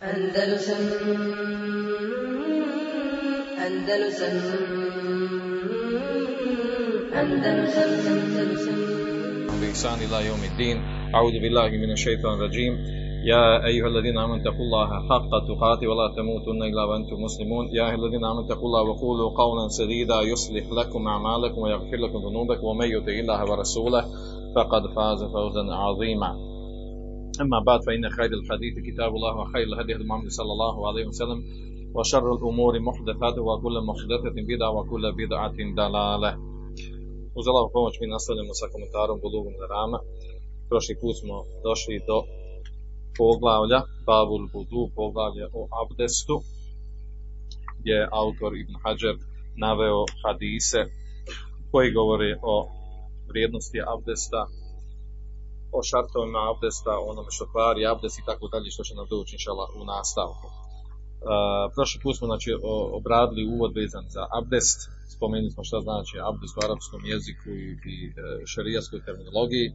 Andalusam Andalusam Andalusam Andalusam بإحسان إلى يوم الدين. أعوذ بالله من الشيطان الرجيم. يا أيها الذين آمنوا اتقوا الله حق تقاته ولا تموتن إلا وأنتم مسلمون. يا أيها الذين آمنوا اتقوا الله وقولوا قولا سديدا يصلح لكم أعمالكم ويغفر لكم ذنوبكم. ومن يطع الله ورسوله فقد فاز فوزا عظيما. أما بعد فإن خير الحديث كتاب الله وخير الهدي هدي محمد صلى الله عليه وسلم وشر الأمور محدثاتها وكل محدثة بدعة وكل بدعة ضلالة uz Allahovu pomoć mi nastavljamo sa komentarom Bulugom Rama. Prošli put smo došli do poglavlja Babul Budu, poglavlja o abdestu, gdje je autor Ibn Hajar naveo hadise koji govore o vrijednosti abdesta, o šartovima abdesta, onome što kvari abdest i tako dalje, što će nam doći inšala u nastavku. Uh, prošli put smo znači, obradili uvod vezan za abdest, spomenuli smo šta znači abdest u arapskom jeziku i, i e, šarijaskoj terminologiji,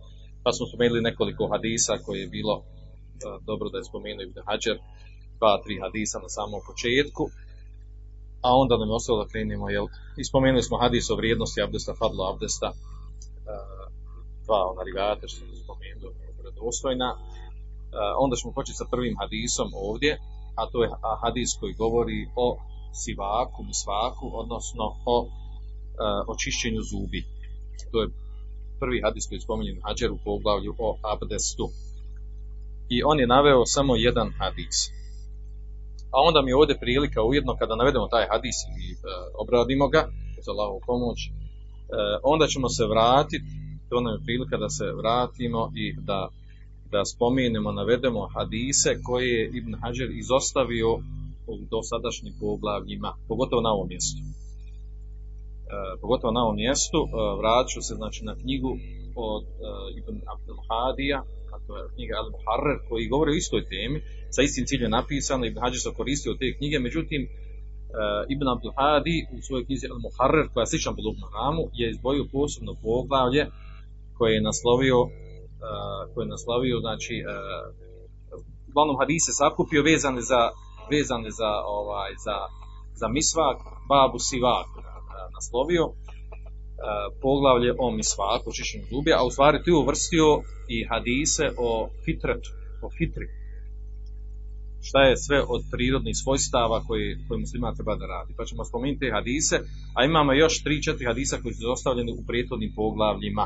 pa smo spomenuli nekoliko hadisa koje je bilo e, dobro da je spomenuo Ibn Hajar, dva, tri hadisa na samom početku, a onda nam je ostalo da krenemo, jel, i spomenuli smo hadis o vrijednosti abdesta, fadlo abdesta, e, dva ona rivata što smo spomenuli, vredostojna, onda ćemo početi sa prvim hadisom ovdje, a to je hadis koji govori o sivaku, misvaku, odnosno o e, očišćenju zubi. To je prvi hadis koji je spominjen Hadžer u poglavlju o abdestu. I on je naveo samo jedan hadis. A onda mi je ovdje prilika ujedno kada navedemo taj hadis i e, obradimo ga, za Allahovu pomoć, e, onda ćemo se vratiti, to nam je prilika da se vratimo i da da spomenemo, navedemo hadise koje je Ibn Hajar izostavio u dosadašnjim poglavljima, pogotovo na ovom mjestu. E, pogotovo na ovom mjestu, e, vraću se znači na knjigu od e, Ibn Abdel Hadija, a to je knjiga Al Muharrer, koji govori o istoj temi, sa istim ciljem napisano, Ibn Hajar se koristio te knjige, međutim, e, Ibn Abdel Hadi u svojoj knjizi Al Muharrer, koja je Ramu, je izdvojio posebno poglavlje koje je naslovio Uh, koji je naslovio, znači, uh, uglavnom hadise sakupio vezane za, vezane za, ovaj, za, za misvak, babu sivak uh, naslovio, poglavlje o misvaku, očišćenju zubi, a u stvari tu uvrstio i hadise o fitretu, o fitri. Šta je sve od prirodnih svojstava koji, koji muslima treba da radi. Pa ćemo spomenuti te hadise, a imamo još 3-4 hadisa koji su ostavljeni u prijetodnim poglavljima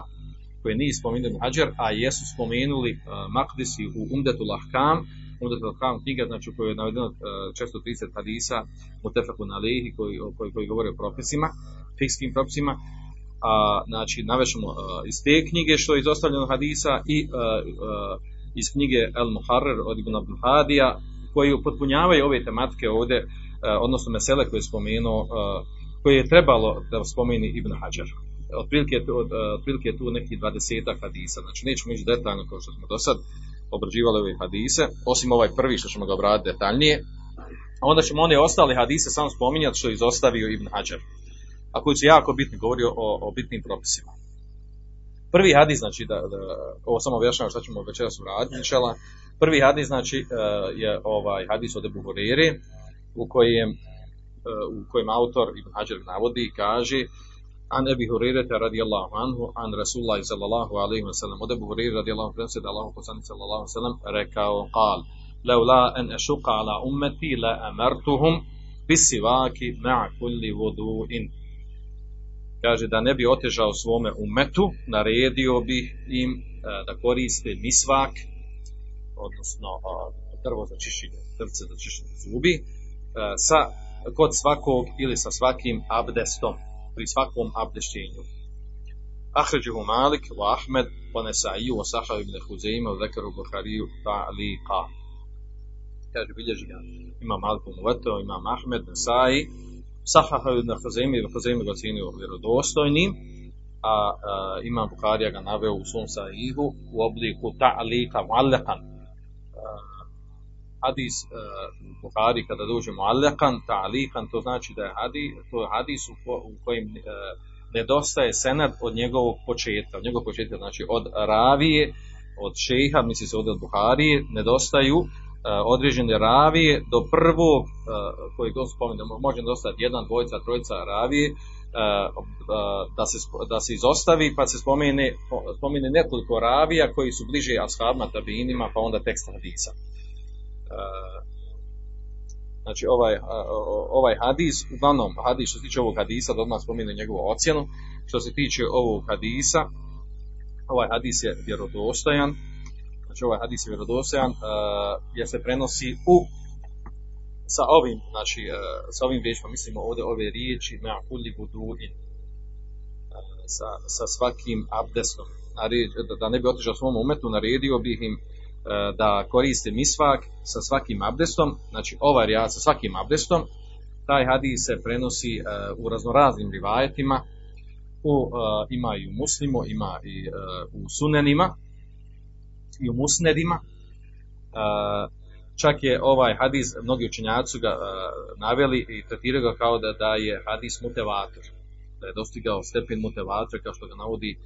koje nije spomenuo Hadžar, a jesu spomenuli uh, Makdisi u Umdetul Ahkam, Umdetul Ahkam knjiga, znači u kojoj je navedeno uh, 630 hadisa Mutefakun Alehi koji, koji, koji govore o propisima, fikskim propisima, a znači navešemo uh, iz te knjige što je izostavljeno hadisa i iz knjige El Muharrer od Ibn Abdul Hadija koji upotpunjavaju ove tematike ovdje, odnosno mesele koje je spomenuo, koje je trebalo da spomeni Ibn Hajar otprilike tu, otprilike tu nekih dvadesetak hadisa, znači nećemo ići detaljno kao što smo do sad obrađivali ove hadise, osim ovaj prvi što ćemo ga obraditi detaljnije, a onda ćemo one ostale hadise samo spominjati što je izostavio Ibn Hajar, a koji su jako bitni, govori o, o bitnim propisima. Prvi hadis, znači, da, da, ovo samo objašnjavam šta ćemo večeras uraditi, inšala, prvi hadis, znači, je ovaj hadis od Ebu Horere, u kojem, u kojem autor Ibn Hajar navodi i kaže, An Ebi Hurairete radijallahu anhu, an Rasulullah sallallahu alaihi wa sallam, od Ebi Hurairete radijallahu anhu, da Allah poslani sallallahu alaihi wa sallam, rekao, kal, leula en ešuka ala ummeti, la amartuhum, bisivaki ma' kulli vudu'in. Kaže da ne bi otežao svome umetu, naredio bi im e, da koriste misvak, odnosno e, drvo za čišćenje, drvce za čišćenje zubi, e, sa, kod svakog ili sa svakim abdestom pri svakom abdešćenju. Ahređuhu Malik, wa Ahmed, wa Nesa'iju, wa Sahav ibn Huzeima, wa Zekaru Buhariju, ta'liqa. Kaže, bilježi ga, ima Malik ibn Uveto, ima Ahmed, Nesa'i, Sahav ibn Huzeima, ibn Huzeima ga cijenio vjerodostojnim, a, a ima Bukharija ga naveo u svom sahihu u obliku ta'liqa, mu'allakan. Hadis uh, Buhari kada dođe mu'allakan, ta'liqan, to znači da je hadis, to je hadis u, ko, u kojem uh, nedostaje senad od njegovog početka, od njegovog početka, znači od ravije, od šeha, misli se ovdje od Buharije, nedostaju uh, određene ravije do prvog, uh, koji god spominjamo, može dostati jedan, dvojica, trojica ravije, da se, da se izostavi pa se spomene, spomene nekoliko ravija koji su bliže ashabima, tabinima, pa onda tekst hadisa. Znači ovaj, ovaj hadis, uglavnom hadis što se tiče ovog hadisa, da odmah spomene njegovu ocjenu, što se tiče ovog hadisa, ovaj hadis je vjerodostojan, znači ovaj hadis je vjerodostojan, jer se prenosi u sa ovim, znači, sa ovim riječima, mislimo ovdje ove riječi, na kulli budu'in, sa, sa svakim abdestom, da ne bi otišao svom umetu, naredio bih im da koriste misvak sa svakim abdestom, znači ovaj rijad sa svakim abdestom, taj hadis se prenosi u raznoraznim rivajetima, u, ima i u muslimu, ima i u sunenima, i u musnedima, čak je ovaj hadis, mnogi učenjaci ga naveli i tretiraju ga kao da, da je hadis mutevator, da je dostigao stepen mutevatora kao što ga navodi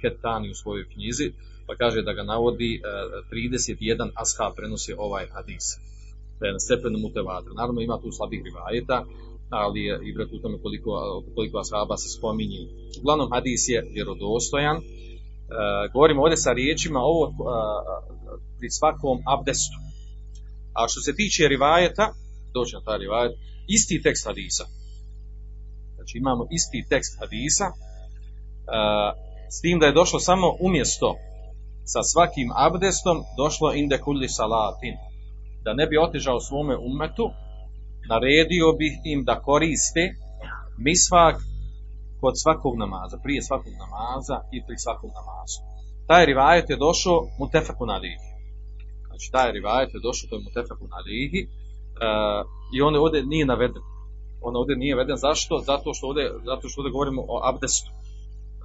Ketani u svojoj knjizi, pa kaže da ga navodi uh, 31 ashab prenosi ovaj hadis, da je na stepenu. Naravno ima tu slabih rivajeta, ali je i u tome koliko, koliko ashaba se spominje. Uglavnom hadis je vjerodostojan, govorimo ovdje sa riječima ovo pri svakom abdestu. A što se tiče rivajeta, doći na taj rivajet, isti tekst hadisa. Znači imamo isti tekst hadisa, s tim da je došlo samo umjesto sa svakim abdestom došlo inde kulli salatin. Da ne bi otežao svome umetu, naredio bih im da koriste misvak kod svakog namaza, prije svakog namaza i pri svakog namazu. Taj rivajet je došao mu tefeku na lihi. Znači taj rivajet je došao to je mu tefeku na lihi i on ovdje nije naveden. On ovdje nije naveden. Zašto? Zato što ovdje, zato što ovdje govorimo o abdestu.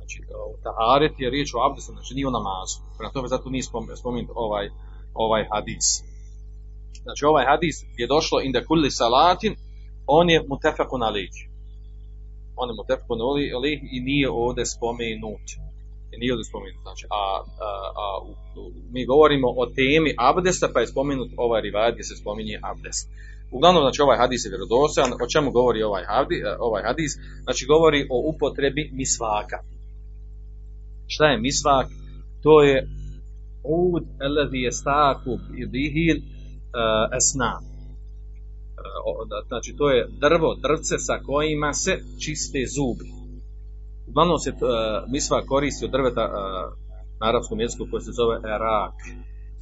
Znači, taharet je riječ o abdestu, znači nije o namazu. Prema tome zato nije spomenut ovaj, ovaj hadis. Znači ovaj hadis je došlo inda kulli salatin, on je mutefakun alihi on je mutefakun alihi i nije ovdje spomenut. I nije ovdje spomenut. Znači, a, a, a u, u, mi govorimo o temi abdesta, pa je spomenut ovaj rivad gdje se spominje abdest. Uglavnom, znači ovaj hadis je vjerodostojan. O čemu govori ovaj hadis? Ovaj hadis? Znači govori o upotrebi misvaka. Šta je misvak? To je ud stakub i dihil uh, esnam. Znači to je drvo, drvce sa kojima se čiste zubi. Uglavnom se uh, misva koristi od drveta uh, na arapskom jeziku koje se zove erak.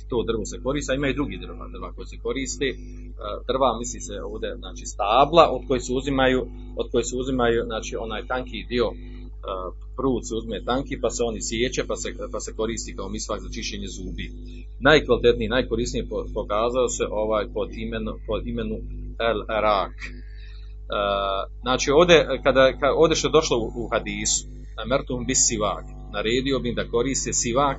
To drvo se koristi, a ima i drugi drva, drva koje se koriste. Uh, drva misli se ovdje, znači stabla od koje se uzimaju, od koje se uzimaju, znači onaj tanki dio prut se uzme tanki pa se oni sjeće pa se, pa se koristi kao misvak za čišćenje zubi. Najkvalitetniji, najkorisniji pokazao se ovaj pod, imenu, pod imenu El. Uh, znači ovdje, kada, ovdje što je došlo u, hadisu, Mertum bis sivak, naredio bi da koriste sivak,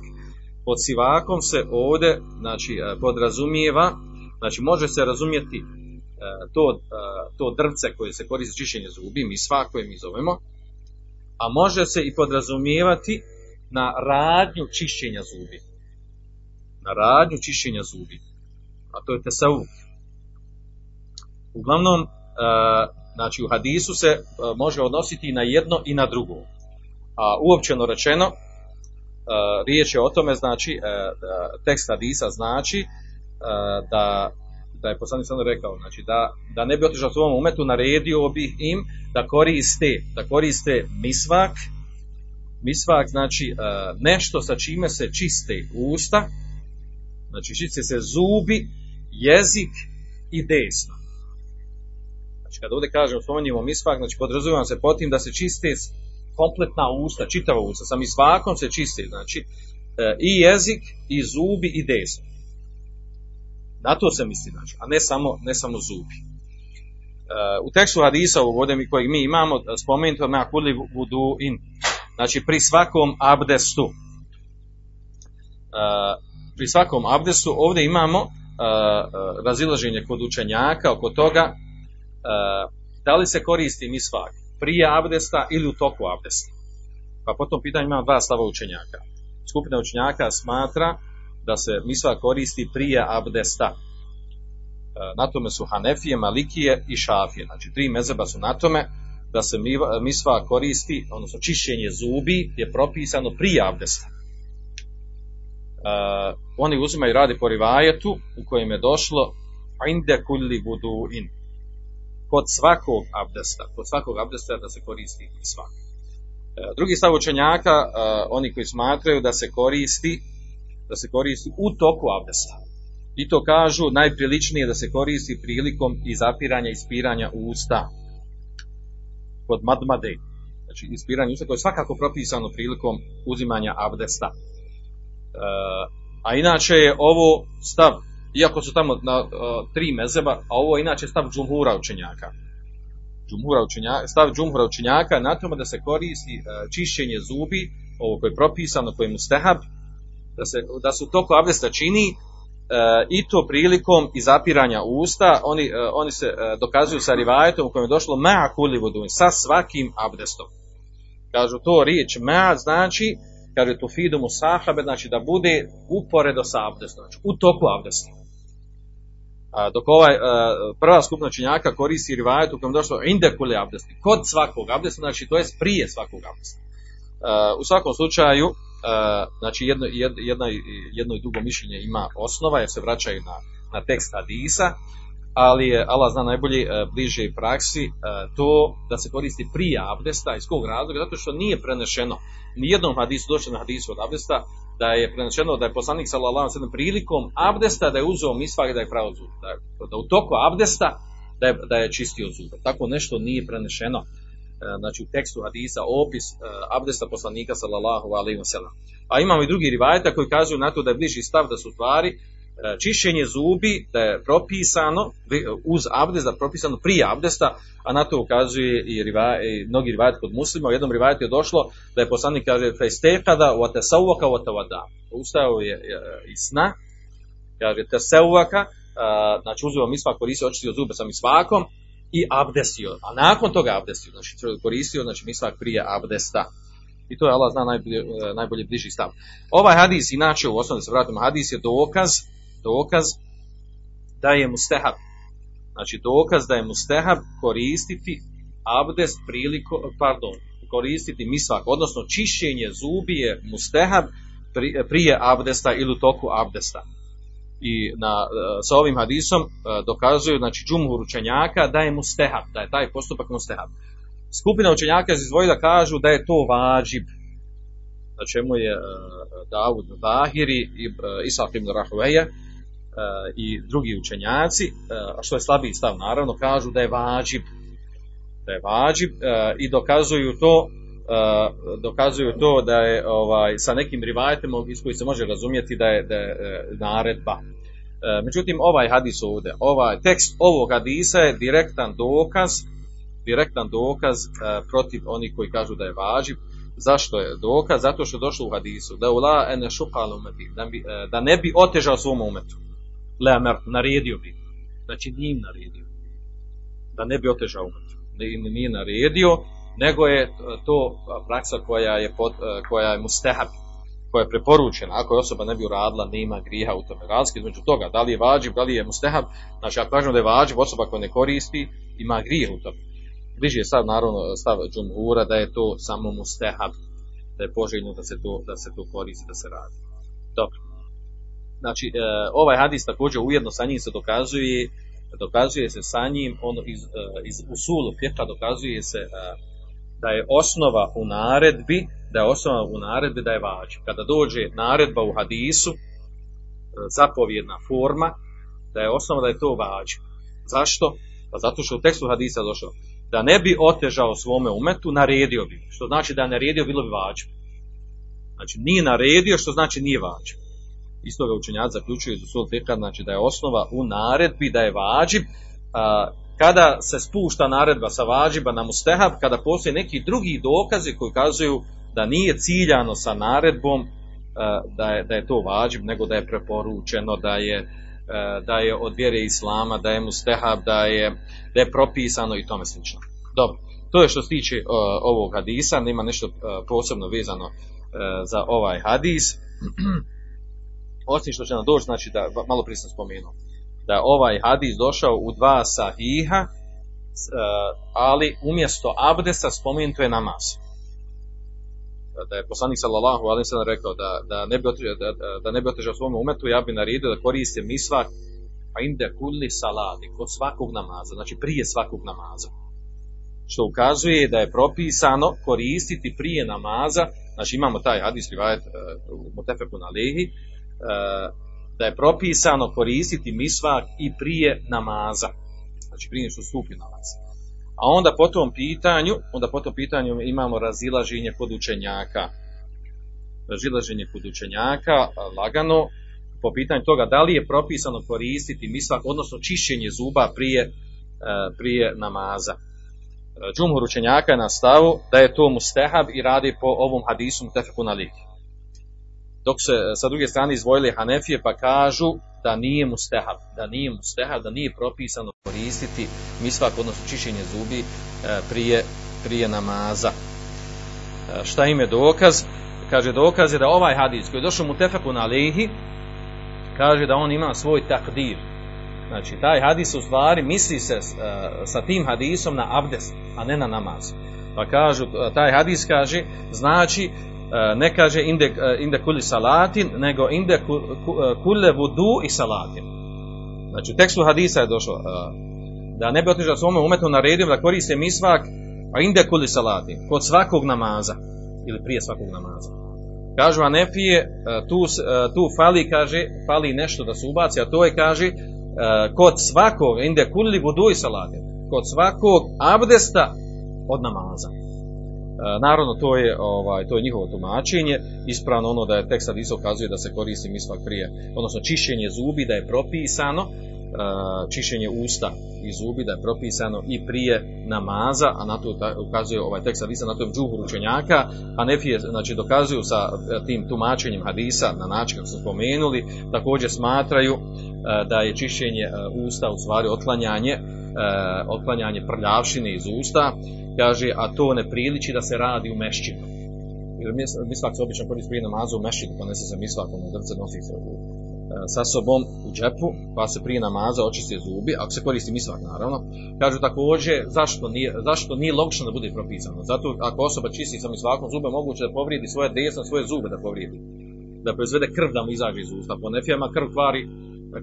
pod sivakom se ovdje znači, podrazumijeva, znači može se razumjeti to, to drvce koje se koristi za čišćenje zubi, mi svako je mi zovemo, a može se i podrazumijevati na radnju čišćenja zubi. Na radnju čišćenja zubi. A to je tesavuk. Uglavnom, e, znači u hadisu se e, može odnositi na jedno i na drugo. A uopćeno rečeno, e, riječ je o tome, znači, tekst hadisa znači da da je poslanik samo rekao, znači da, da ne bi otišao svom umetu, naredio bih im da koriste, da koriste misvak, misvak znači uh, nešto sa čime se čiste usta, znači čiste se zubi, jezik i desno. Znači kada ovdje kažemo, spomenimo misvak, znači podrazumijem se potim da se čiste kompletna usta, čitava usta, sa misvakom se čiste, znači uh, i jezik, i zubi, i desno. Na to se misli, znači, a ne samo, ne samo zubi. Uh, u tekstu hadisa ovog ovdje kojeg mi imamo spomenuto na kuli vudu in, znači pri svakom abdestu. Uh, pri svakom abdestu ovdje imamo uh, razilaženje kod učenjaka oko toga da li se koristi misvak prije abdesta ili u toku abdesta. Pa po tom pitanju imamo dva stava učenjaka. Skupina učenjaka smatra da se misvak koristi prije abdesta. E, Na tome su Hanefije, Malikije i Šafije. Znači, tri mezeba su na tome da se misva koristi, odnosno čišćenje zubi je propisano prije abdesta. Uh, oni uzimaju radi po rivajetu u kojem je došlo inde kulli in kod svakog abdesta, kod svakog abdesta da se koristi misvak. Uh, drugi stav učenjaka, oni koji smatraju da se koristi da se koristi u toku abdesta. I to kažu najpriličnije da se koristi prilikom izapiranja ispiranja usta kod madmade, znači ispiranje usta koje je svakako propisano prilikom uzimanja abdesta. E, a inače je ovo stav, iako su tamo na, uh, tri mezeba, a ovo je inače stav džumhura učenjaka. Džumhura učenjaka stav džumhura učenjaka na tome da se koristi uh, čišćenje zubi, ovo koje je propisano, koje je da se, da se u toku abdesta čini E, i to prilikom izapiranja usta, oni, e, oni se e, dokazuju sa rivajetom u kojem je došlo ma kuli vodun, sa svakim abdestom. Kažu to riječ ma znači, kaže to fidu sahabe, znači da bude uporedo sa abdestom, znači u toku abdesta. A, dok ovaj prva skupna činjaka koristi rivajet u kojem je došlo inde kuli abdesti, kod svakog abdesta, znači to je prije svakog abdesta. u svakom slučaju, znači jedno, jedno, jedno i drugo mišljenje ima osnova jer se vraćaju na, na tekst hadisa, ali je Allah zna najbolje bliže i praksi to da se koristi prije abdesta iz kog razloga, zato što nije prenešeno ni jednom hadisu, došlo na hadisu od abdesta, da je prenešeno da je poslanik sallallahu alejhi prilikom abdesta da je uzeo misvak da je pravo zub, da, da u toku abdesta da je, da je čistio zube. Tako nešto nije prenešeno E, znači u tekstu hadisa opis e, abdesta poslanika sallallahu alejhi ve A imamo i drugi rivajeta koji kazuju na to da je bliži stav da su stvari e, čišćenje zubi da je propisano uz abdest da je propisano prije abdesta, a na to ukazuje i, rivaj, i mnogi rivajet kod muslima. U jednom rivajetu je došlo da je poslanik kaže fejstekada wa tasawwaka wa tawada. Ustao je iz sna, kaže tasawwaka, znači uzeo misvak koristio očistio zube sa misvakom i abdestio, a nakon toga abdestio, znači koristio, znači mislak prije abdesta. I to je Allah zna najbolje, e, najbolje bliži stav. Ovaj hadis, inače u osnovi se vratimo, hadis je dokaz, dokaz da je mustehab. Znači dokaz da je mustehab koristiti abdest priliko, pardon, koristiti misvak, odnosno čišćenje zubi je mustehab prije abdesta ili u toku abdesta i na, e, sa ovim hadisom e, dokazuju znači džumhur učenjaka da je mustehab, da je taj postupak mustehab. Skupina učenjaka iz izdvojila kažu da je to vađib, na čemu je uh, Davud Bahiri i Isaf ibn Rahuveja i drugi učenjaci, a što je slabiji stav naravno, kažu da je vađib, da je vađib i dokazuju to dokazuju to da je ovaj, sa nekim rivajetima iz kojih se može razumjeti da je, da je naredba. E, međutim, ovaj hadis ovdje, ovaj tekst ovog hadisa je direktan dokaz, direktan dokaz protiv onih koji kažu da je važiv. Zašto je dokaz? Zato što je došlo u hadisu da ula ene umeti, da, bi, da ne bi otežao svom umetu. Leamer, naredio bi. Znači nije naredio. Da ne bi otežao umetu. Nije naredio, nego je to praksa koja je, pod, koja je mustehab, koja je preporučena. Ako je osoba ne bi uradila, nema griha u tome. Razlika između toga, da li je vađib, da li je mustehab, znači ako kažemo da je vađib, osoba koja ne koristi, ima grih u tome. Bliži je stav, naravno, stav džumhura da je to samo mustehab, da je poželjno da se to, da se to koristi, da se radi. Dobro. Znači, e, ovaj hadis također ujedno sa njim se dokazuje, dokazuje se sa njim, ono iz, e, iz usulu fjeha dokazuje se e, da je osnova u naredbi, da je osnova u naredbi da je vađib. Kada dođe naredba u hadisu, e, zapovjedna forma, da je osnova da je to vađib. Zašto? Pa zato što u tekstu hadisa došlo da ne bi otežao svome umetu, naredio bi. Što znači da je naredio, bilo bi vađib. Znači nije naredio, što znači nije vađib. Isto ga učenjaci iz usul znači da je osnova u naredbi da je vađib, kada se spušta naredba sa vađiba na mustehab, kada postoje neki drugi dokazi koji kazuju da nije ciljano sa naredbom e, da je, da je to vađib, nego da je preporučeno, da je, e, da je od vjere islama, da je mustehab, da je, da je propisano i tome slično. Dobro, to je što se tiče e, ovog hadisa, nema nešto posebno vezano za ovaj hadis. osim što će nam doći, znači da, malo prije sam spomenuo, da ovaj hadis došao u dva sahiha, e, ali umjesto abdesta spomenuto je namaz. Da je poslanik sallallahu alejhi ve sellem rekao da, da ne bi otežao, da, da ne bi otežao svom umetu, ja bi naredio da koriste misvak a inde kulli salati, kod svakog namaza, znači prije svakog namaza. Što ukazuje da je propisano koristiti prije namaza, znači imamo taj hadis rivajet uh, u Mutefeku na Lehi, uh, da je propisano koristiti misvak i prije namaza, znači prije što stupi namaz. A onda po tom pitanju, onda po tom pitanju imamo razilaženje kod učenjaka. Razilaženje kod učenjaka, lagano, po pitanju toga da li je propisano koristiti misvak, odnosno čišćenje zuba prije, e, prije namaza. E, Džumhur učenjaka je na stavu da je to mustehab i radi po ovom hadisu mutefeku na lih. Dok se e, sa druge strane izvojili Hanefije pa kažu da nije mustehab, da nije mustehab, da nije propisano koristiti misvak, odnosno čišćenje zubi e, prije, prije namaza. E, Šta im je dokaz? Kaže dokaz je da ovaj hadis koji je došao mu tefeku na lehi, kaže da on ima svoj takdir. Znači, taj hadis u stvari misli se sa tim hadisom na abdest, a ne na namaz. Pa kažu, taj hadis kaže, znači, ne kaže inde, uh, inde kuli salatin, nego inde ku, ku, uh, kule vudu i salatin. Znači, u tekstu hadisa je došlo da ne bi otišao svome umetu naredio da koriste misvak, a inde kuli salatin, kod svakog namaza, ili prije svakog namaza. Kažu Anefije, tu, tu fali, kaže, fali nešto da se ubaci, a to je, kaže, kod svakog, inde kulli budu i salate, kod svakog abdesta od namaza. Naravno, to je, ovaj, to je njihovo tumačenje, ispravno ono da je tekst hadisa ukazuje da se koristi misvak prije, odnosno čišćenje zubi, da je propisano, čišćenje usta i zubi, da je propisano i prije namaza, a na to ukazuje ovaj tekst hadisa, na to je džuhur učenjaka, a nefije, znači, dokazuju sa tim tumačenjem hadisa na način kako su spomenuli, također smatraju da je čišćenje usta u stvari otklanjanje, otklanjanje prljavšine iz usta, kaže, a to ne priliči da se radi u mešćinu. Jer mislak se obično koristi prije namaza u mešćinu, pa nese se mislak, ono drce nosi se u, sa sobom u džepu, pa se prije namaza očiste zubi, ako se koristi misvak naravno. Kažu također, zašto nije, zašto nije logično da bude propisano? Zato ako osoba čisti sa misvakom zube, moguće da povrijedi svoje desno, svoje zube da povrijedi. Da proizvede krv da mu izađe iz usta. Po nefijama krv kvari,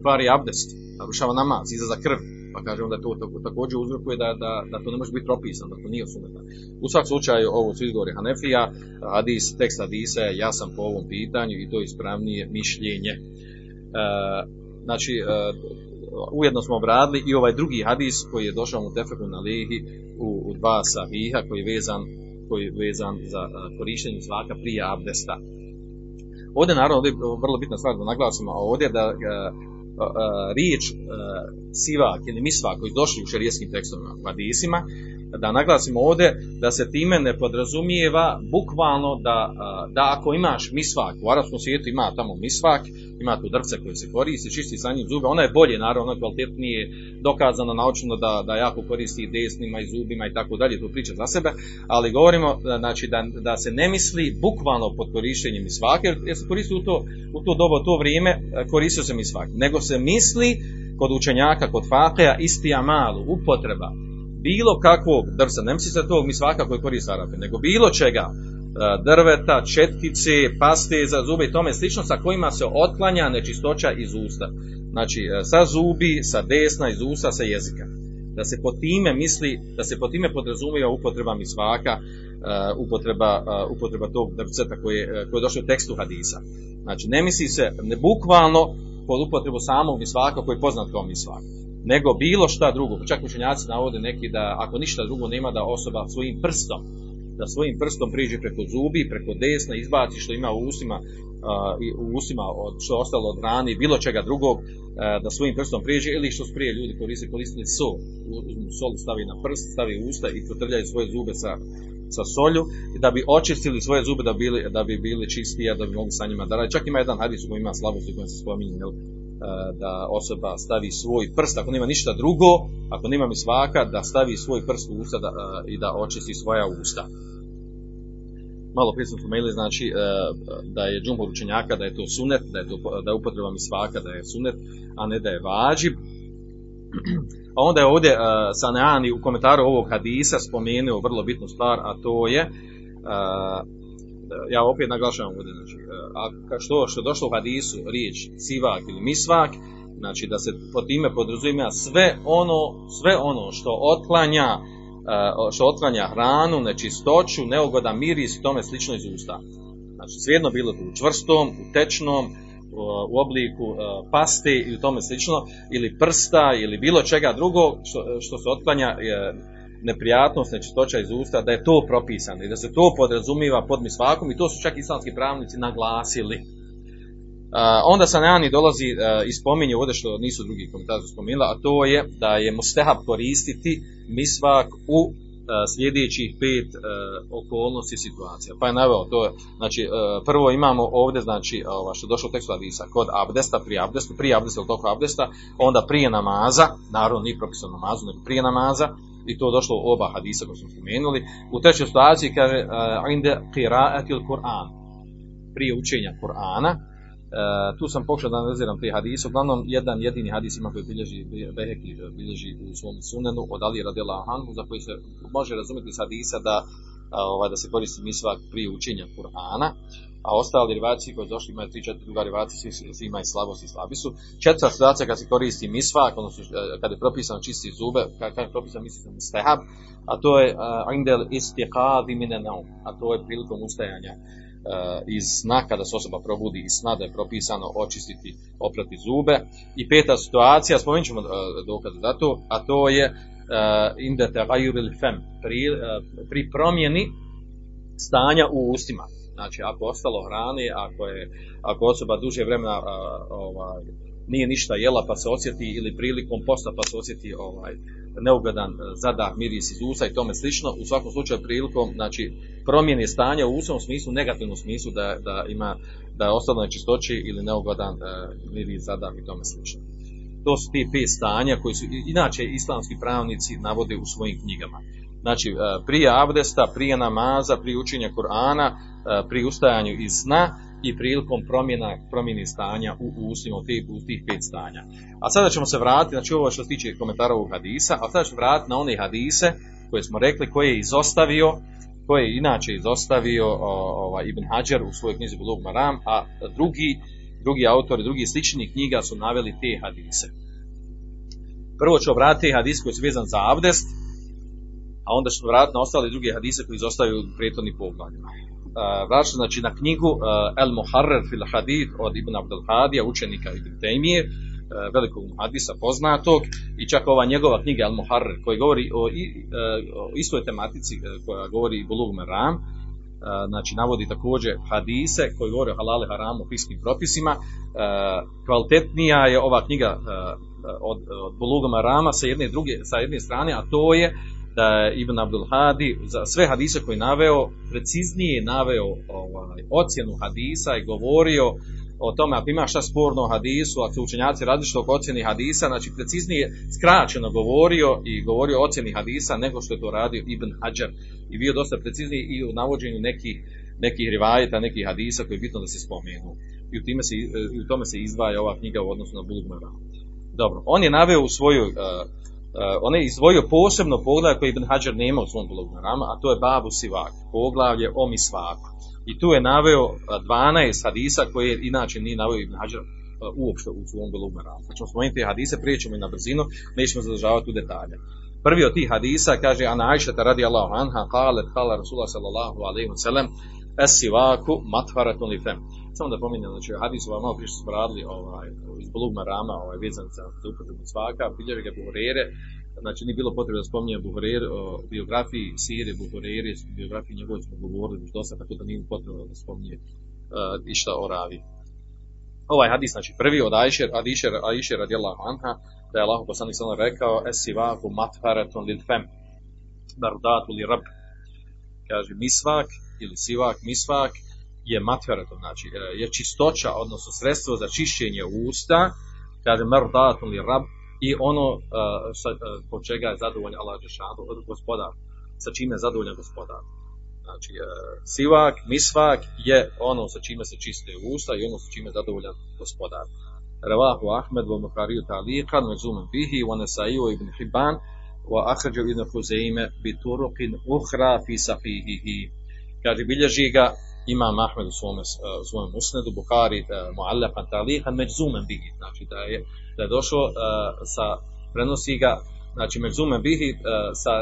kvari abdest, narušava namaz, iza krv. Pa kaže onda to, također uzrokuje da, da, da to ne može biti propisano, da to nije osuneta. U svakom slučaju ovo su izgovori Hanefija, hadis, tekst hadisa je jasan po ovom pitanju i to je ispravnije mišljenje. E, znači, e, ujedno smo obradili i ovaj drugi hadis koji je došao u Tefeku na Lehi u, u dva sahiha koji je vezan, koji je vezan za a, korištenje svaka prije abdesta. Ovdje naravno ovdje je vrlo bitna stvar da naglasimo, a ovdje da a, riječ a, sivak ili misvak koji došli u šerijskim tekstovima, hadisima, da naglasimo ovdje da se time ne podrazumijeva bukvalno da, da ako imaš misvak, u arapskom svijetu ima tamo misvak, ima tu drvce koje se koristi, čisti sa njim zube, ona je bolje naravno, ona je kvalitetnije dokazano naučeno da, da jako koristi desnima i zubima i tako dalje, to priča za sebe, ali govorimo znači, da, da se ne misli bukvalno pod korištenjem misvaka, jer se koristi u to, u to dobo, to vrijeme, koristio se misvak, nego se misli kod učenjaka, kod fakeja, istija malu, upotreba, bilo kakvog drvca, ne misli se tog misvaka koji koriste Arapi, nego bilo čega, drveta, četkice, paste za zube i tome slično sa kojima se otklanja nečistoća iz usta. Znači, sa zubi, sa desna, iz usta, sa jezika. Da se po time misli, da se po time podrazumijeva upotreba misvaka, upotreba, upotreba tog drvceta koji je, koji je došao u tekstu hadisa. Znači, ne misli se ne bukvalno pod upotrebu samog misvaka koji je poznat kao misvak nego bilo šta drugo. Čak učenjaci navode neki da ako ništa drugo nema da osoba svojim prstom da svojim prstom priđe preko zubi, preko desna, izbaci što ima u ustima, uh, u ustima od, što ostalo od rane i bilo čega drugog, da svojim prstom priđe ili što sprije ljudi koriste, koristili sol, sol, stavi na prst, stavi u usta i protrljaju svoje zube sa, sa solju, da bi očistili svoje zube da, bili, da bi bili čistije, da bi mogli sa njima da. Čak ima jedan hadis koji ima slabosti koji se spominje? Da osoba stavi svoj prst, ako nema ništa drugo, ako nema mi svaka, da stavi svoj prst u usta da, i da očisti svoja usta. malo prije smo spomenuli, znači e, da je džumbor učenjaka, da je to sunet, da je, to, da je upotreba misvaka, da je sunet, a ne da je vađib. A onda je ovdje Saneani u komentaru ovog hadisa spomenuo vrlo bitnu stvar, a to je, ja opet naglašavam ovdje, znači, uh, a što, što je došlo u hadisu, riječ sivak ili misvak, znači da se po time podrazumijeva sve ono, sve ono što otklanja što otklanja hranu, nečistoću, neugodan miris i tome slično iz usta. Znači, svejedno bilo to u čvrstom, u tečnom, u obliku paste ili tome slično, ili prsta ili bilo čega drugog što, što se otklanja neprijatnost, nečistoća iz usta, da je to propisano i da se to podrazumiva pod misvakom i to su čak islamski pravnici naglasili. Onda sa Nani dolazi uh, i spominje ovdje što nisu drugi komentari spomenuli, a to je da je mustehab koristiti misvak u uh, sljedećih pet uh, okolnosti situacija. Pa je naveo to, znači prvo imamo ovdje, znači ova, što je došlo u tekstu Adisa, kod abdesta, prije abdesta, prije abdesta ili toko abdesta, onda prije namaza, naravno nije propisano namazu, nego prije namaza, i to došlo u oba hadisa koje smo spomenuli. U trećoj situaciji kaže uh, inde qira'atil Kur'an, prije učenja Kur'ana, Uh, tu sam pokušao da analiziram te hadise, uglavnom jedan jedini hadis ima koji bilježi, Beheki bilježi u svom sunenu od Ali radila Hanhu, za koji se može razumjeti iz hadisa da, ovaj, da se koristi misvak prije učenja Kur'ana, a ostali rivaci koji došli imaju tri četiri druga rivaci, svi, svi imaju slabosti i slabi su. Četvrta situacija kad se koristi misvak, odnosno kad je propisano čisti zube, kad, je propisano misli stehab, a to je uh, indel istiqadi mine a to je prilikom ustajanja iz sna kada se osoba probudi iz sna da je propisano očistiti, oprati zube. I peta situacija, spomenut ćemo dokaze za to, a to je inde tagajuril fem, pri, pri promjeni stanja u ustima. Znači, ako ostalo hrane, ako je ako osoba duže vremena ovaj, nije ništa jela pa se osjeti ili prilikom posta pa se osjeti ovaj, neugodan zadah miris iz usa i tome slično, u svakom slučaju prilikom znači, promjene stanja u usnom smislu, negativnom smislu da, da ima da je ostalo nečistoći ili neugodan uh, miris zadah i tome slično. To su ti pet stanja koji su inače islamski pravnici navode u svojim knjigama. Znači, prije abdesta, prije namaza, prije učenja Kur'ana, pri ustajanju iz sna i prilikom promjena, promjene stanja u ustima, u tih, u tih pet stanja. A sada ćemo se vratiti, znači ovo što se tiče komentara ovog hadisa, a sada ćemo vratiti na one hadise koje smo rekli, koje je izostavio, koje je inače izostavio ovaj, Ibn Hajar u svojoj knjizi Bulug Maram, a drugi, drugi autori, drugi slični knjiga su naveli te hadise. Prvo ću obratiti hadis koji je vezan za abdest, a onda ćemo vratiti na ostale druge hadise koji izostavio u prethodnim poglavljima vraća znači na knjigu uh, El Muharrer fil Hadid od Ibn Abdel Hadija, učenika Ibn Tejmije, uh, velikog hadisa poznatog i čak ova njegova knjiga El Muharrer koji govori o, o istoj tematici koja govori i Bulug Meram, znači navodi također hadise koji govore o halale haramu o fiskim propisima. Kvalitetnija je ova knjiga od, od Bulug Merama sa jedne, druge, sa jedne strane, a to je da je Ibn Abdul Hadi za sve hadise koje naveo, preciznije naveo ovaj, ocjenu hadisa i govorio o tome ako ima šta sporno o hadisu, ako su učenjaci različito ocjeni hadisa, znači preciznije skraćeno govorio i govorio o ocjeni hadisa nego što je to radio Ibn Hajar i bio dosta precizniji i u navođenju nekih, nekih rivajeta, nekih hadisa koji je bitno da se spomenu. I u, time se, i u tome se izdvaja ova knjiga u odnosu na Bulgmara. Dobro, on je naveo u svojoj Uh, on je izdvojio posebno poglavlje koje Ibn Hajar nema u svom blogu a to je Babu Sivak, poglavlje o misvaku. I tu je naveo 12 hadisa koje inače nije naveo Ibn Hajar uh, uopšte u svom blogu rama. Znači ćemo spomenuti te hadise, prijećemo i na brzinu, nećemo zadržavati u detalje. Prvi od tih hadisa kaže Ana Aisha radi Allahu anha, kale, kale Rasulullah sallallahu alaihi wa sallam, es sivaku matvaratun li fem. Samo da pominjem, znači hadis ovaj malo prije što smo radili ovaj, iz Bulugma Rama, ovaj, vezan za, upotrebu svaka, bilježe ga Buhorere, znači nije bilo potrebe da spominjem Buhorere, o biografiji Sire Buhorere, biografiji njegove smo govorili još dosta, tako da nije potrebno da spominje uh, išta o ravi. Ovaj hadis, znači prvi od Ajšer, Ajšer, Ajšer radijallahu anha, da je Allah poslanik sallam rekao, es sivaku matfaretun lil fem, bardatu li rab, kaže misvak, ili sivak, misvak, je matferatom, znači je čistoća, odnosno sredstvo za čišćenje usta, kaže merdatun li rab, i ono uh, sa, uh, po čega je zadovoljan Allah Žešanu, gospodar, sa čime je zadovoljan gospodar. Znači, e, sivak, misvak je ono sa čime se čiste usta i ono sa čime je zadovoljan gospodar. Ravahu Ahmed wa Mukhariju ta'liqan wa zuman bihi wa Nasai wa Ibn Hibban wa akhrađu Ibn Huzeime bi turuqin uhra fi sahihihi. Kaže, bilježi ga Imam Ahmed u svome, e, u svome musnedu, Bukhari, uh, mu'allafan ta'liqan međzumen bihi. Znači, da je, da je došao uh, sa, prenosi ga znači međume bihi sa,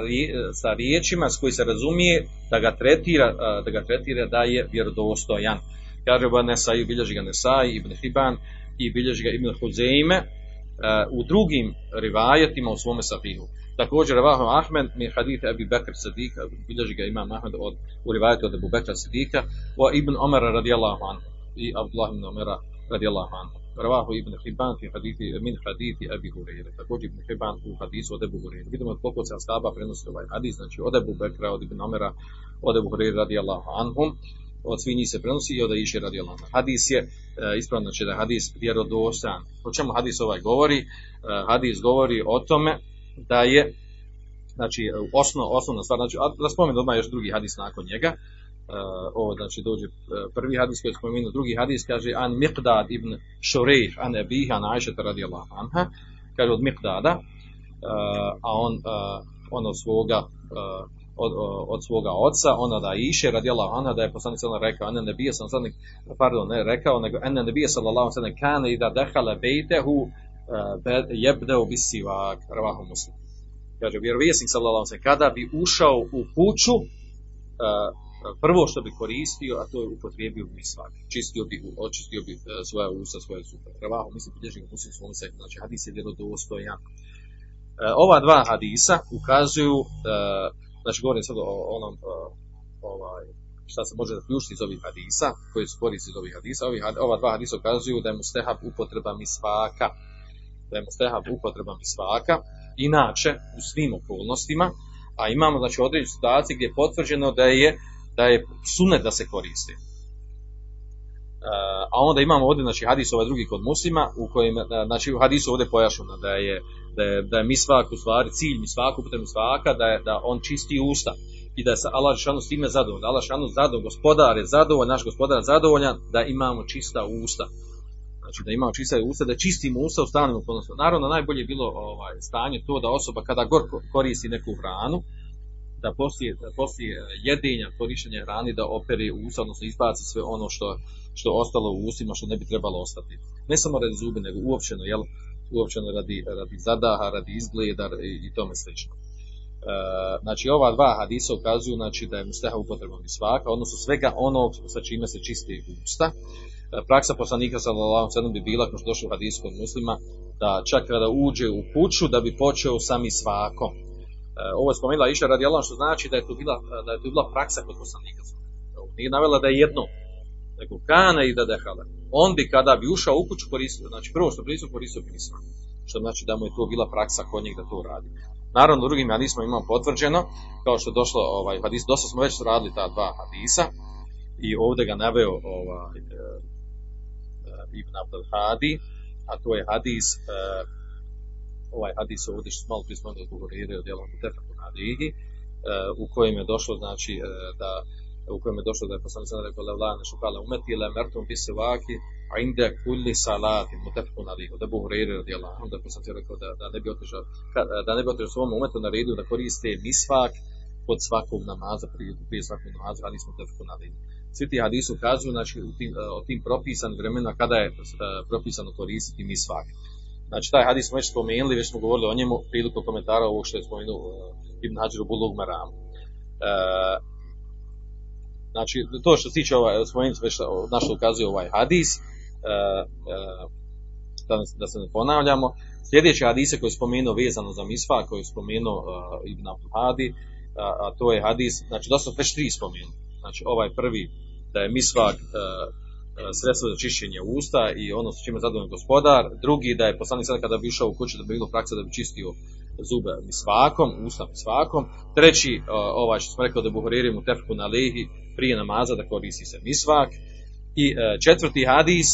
sa riječima s koji se razumije da ga tretira, da ga tretira da je vjerodostojan. Kaže ba Nesai, bilježi ga Nesai, Ibn Hiban i bilježi ga Ibn Huzeime u drugim rivajetima u svome sahihu. Također Ravahu Ahmed mi hadith Abi Bekr Sidika, bilježi ga Imam Ahmed od, u rivajetu od Abu Bekra Sidika, wa Ibn Omara radijallahu anhu i Abdullah ibn Omara radijallahu anhu. Ravahu Ibn Hibban fi hadithi, min hadithi Abi Hureyre. Također Ibn Hibban u hadisu od Abu Hureyre. Vidimo koliko se ashaba prenosi ovaj hadis, znači od Abu Bekra, od Ibn Omara, od Abu Hureyre radijallahu anhum od svih njih se prenosi i od Iše radi. Hadis je, e, ispravno će da hadis vjerodostan. O čemu hadis ovaj govori? E, hadis govori o tome da je znači osnov, osnovna stvar, znači, da spomenu odmah još drugi hadis nakon njega, uh, ovo znači dođe prvi hadis koji je drugi hadis kaže an Miqdad ibn Shurejh an Ebih an Aishata radijallahu anha, kaže od Miqdada, uh, a on, uh, on od svoga uh, od, od svoga oca, ona da iše radijallahu anha da je poslanik sallallahu rekao, ene nebije sam pardon, ne rekao, nego ene nebije sallallahu sallam kane i da dehala bejtehu jebdeo bi sivak, ravahu muslim. Kaže, vjerovjesnik sallallahu alejhi kada bi ušao u kuću, prvo što bi koristio, a to je upotrijebio bi svak. Čistio bi, očistio bi svoja usta, svoje zube. Ravahu, mislim, bilježi ga muslim svom se, znači hadis je vjerodostojan. Ova dva hadisa ukazuju, znači govorim sad o onom, ovaj, šta se može zaključiti iz ovih hadisa, koji su koristi iz ovih hadisa, ovi, ova dva hadisa ukazuju da je mustehab upotreba misvaka, da je mustehab upotreba misvaka, inače u svim okolnostima, a imamo znači određene situacije gdje je potvrđeno da je da je sunet da se koristi. a onda imamo ovdje znači hadis ovaj drugi kod muslima u kojem znači u hadisu ovdje pojašnjeno da je da je, da je misvak u stvari cilj misvaku putem misvaka da je da on čisti usta i da je Allah šanu s time zadovoljan. Allah šanu zadovoljan, gospodar je zadovoljan, naš gospodar je zadovoljan da imamo čista usta. Znači da imamo čista usta, da čistimo usta u stalnim okolnostima. Naravno, najbolje je bilo ovaj, stanje to da osoba kada gor koristi neku hranu, da poslije, da poslije jedenja, korištenja hrani, da opere usta, odnosno izbaci sve ono što, što ostalo u ustima, što ne bi trebalo ostati. Ne samo radi zubi, nego uopćeno, jel, uopćeno radi, radi zadaha, radi izgleda i, i tome slično. E, znači ova dva hadisa ukazuju znači, da je musteha upotrebom i svaka, odnosno svega onog sa čime se čisti usta. E, praksa poslanika sallallahu alejhi bi bila kao što došlo u hadisu muslima da čak kada uđe u kuću da bi počeo sami svakom. E, ovo je spomenula Iša radi što znači da je to bila, da je to bila praksa kod poslanika. Nije navela da je jedno, nego kana i da dehala. On bi kada bi ušao u kuću koristio, znači prvo što koristio, koristio bi nisma. Što znači da mu je to bila praksa kod njeg da to radi. Naravno, drugim hadisma imamo potvrđeno, kao što je došlo ovaj hadis, dosta smo već radili ta dva hadisa i ovdje ga naveo ovaj, Ibn Abdel Hadi, a to je hadis e, ovaj hadis ovdje što malo prije spomenuo zbog od Jelom Tefaku na Ligi, e, u kojem je došlo znači e, da u kojem je došlo da je poslanik sada rekao la ne šukala umeti la mertum bi se vaki a inde kulli salati mutafakun alihi da Abu Hurajra radijallahu anhu da poslanik rekao da, da ne bi otišao da ne bi otišao svom umetu na redu da koriste misvak kod svakog namaza prije, prije svakog namaza hadis mutafakun alihi svi ti hadisi ukazuju znači, u tim, o tim propisanim vremena kada je propisano koristiti misvak. Znači taj hadis smo već spomenuli, već smo govorili o njemu prilikom komentara ovog što je spomenuo uh, Ibn Hajar Bulug Maram. Znači to što se tiče ovaj, spomenuti već na što ukazuje ovaj hadis, uh, uh, da, da se ne ponavljamo, sljedeće hadise koje je spomenuo vezano za misva, koje je spomenuo Ibn Abdul Hadi, a, a to je hadis, znači da su već tri spomenuti. Znači ovaj prvi da je misvak uh, sredstvo za čišćenje usta i ono s čime je zadovoljan gospodar. Drugi da je poslanik sada kada bi išao u kuću da bi bilo praksa da bi čistio zube misvakom, usta misvakom. Treći, uh, ovaj što smo rekli da buhoriri mu tefku na lehi prije namaza da koristi se misvak. I uh, četvrti hadis,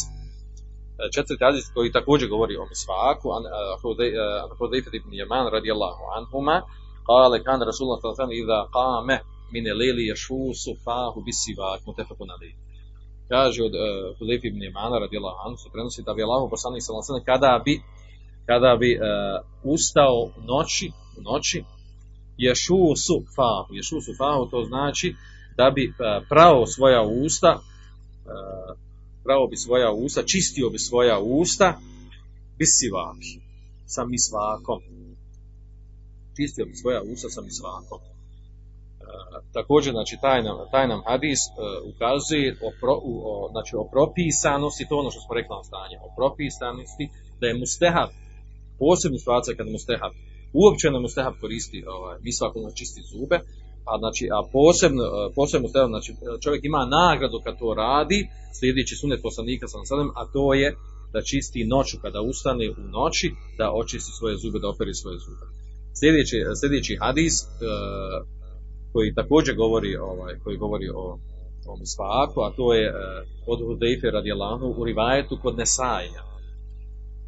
četvrti hadis koji također govori o misvaku, an Hudejfet ibn Jeman radijallahu anhuma, قال كان رسول الله صلى الله عليه وسلم إذا قام mine leli ješusu fahu bisivak mutefakun ali. Kaže od uh, Hulefi ibn Imana radijela Anu se prenosi da bi Allah poslanik sallallahu kada bi kada bi uh, ustao u noći, u noći ješusu fahu, ješusu fahu to znači da bi uh, prao svoja usta uh, prao bi svoja usta, čistio bi svoja usta bisivaki, sa misvakom čistio bi svoja usta sa misvakom. E, također, znači, taj nam, taj nam hadis e, ukazuje o, pro, o, znači, o propisanosti, to ono što smo rekli na stanje, o propisanosti, da je mustehab, posebna situacija kada mustehab, uopće ne mustehab koristi ovaj, ono čisti zube, a, znači, a posebno, e, posebno mustehab, znači, čovjek ima nagradu kad to radi, sljedeći sunet poslanika sam sadem, a to je da čisti noću kada ustane u noći, da očisti svoje zube, da operi svoje zube. Sljedeći, sljedeći hadis uh, koji također govori ovaj koji govori o o misvaku, a to je uh, od Hudejfe radijallahu u rivajetu kod Nesaija.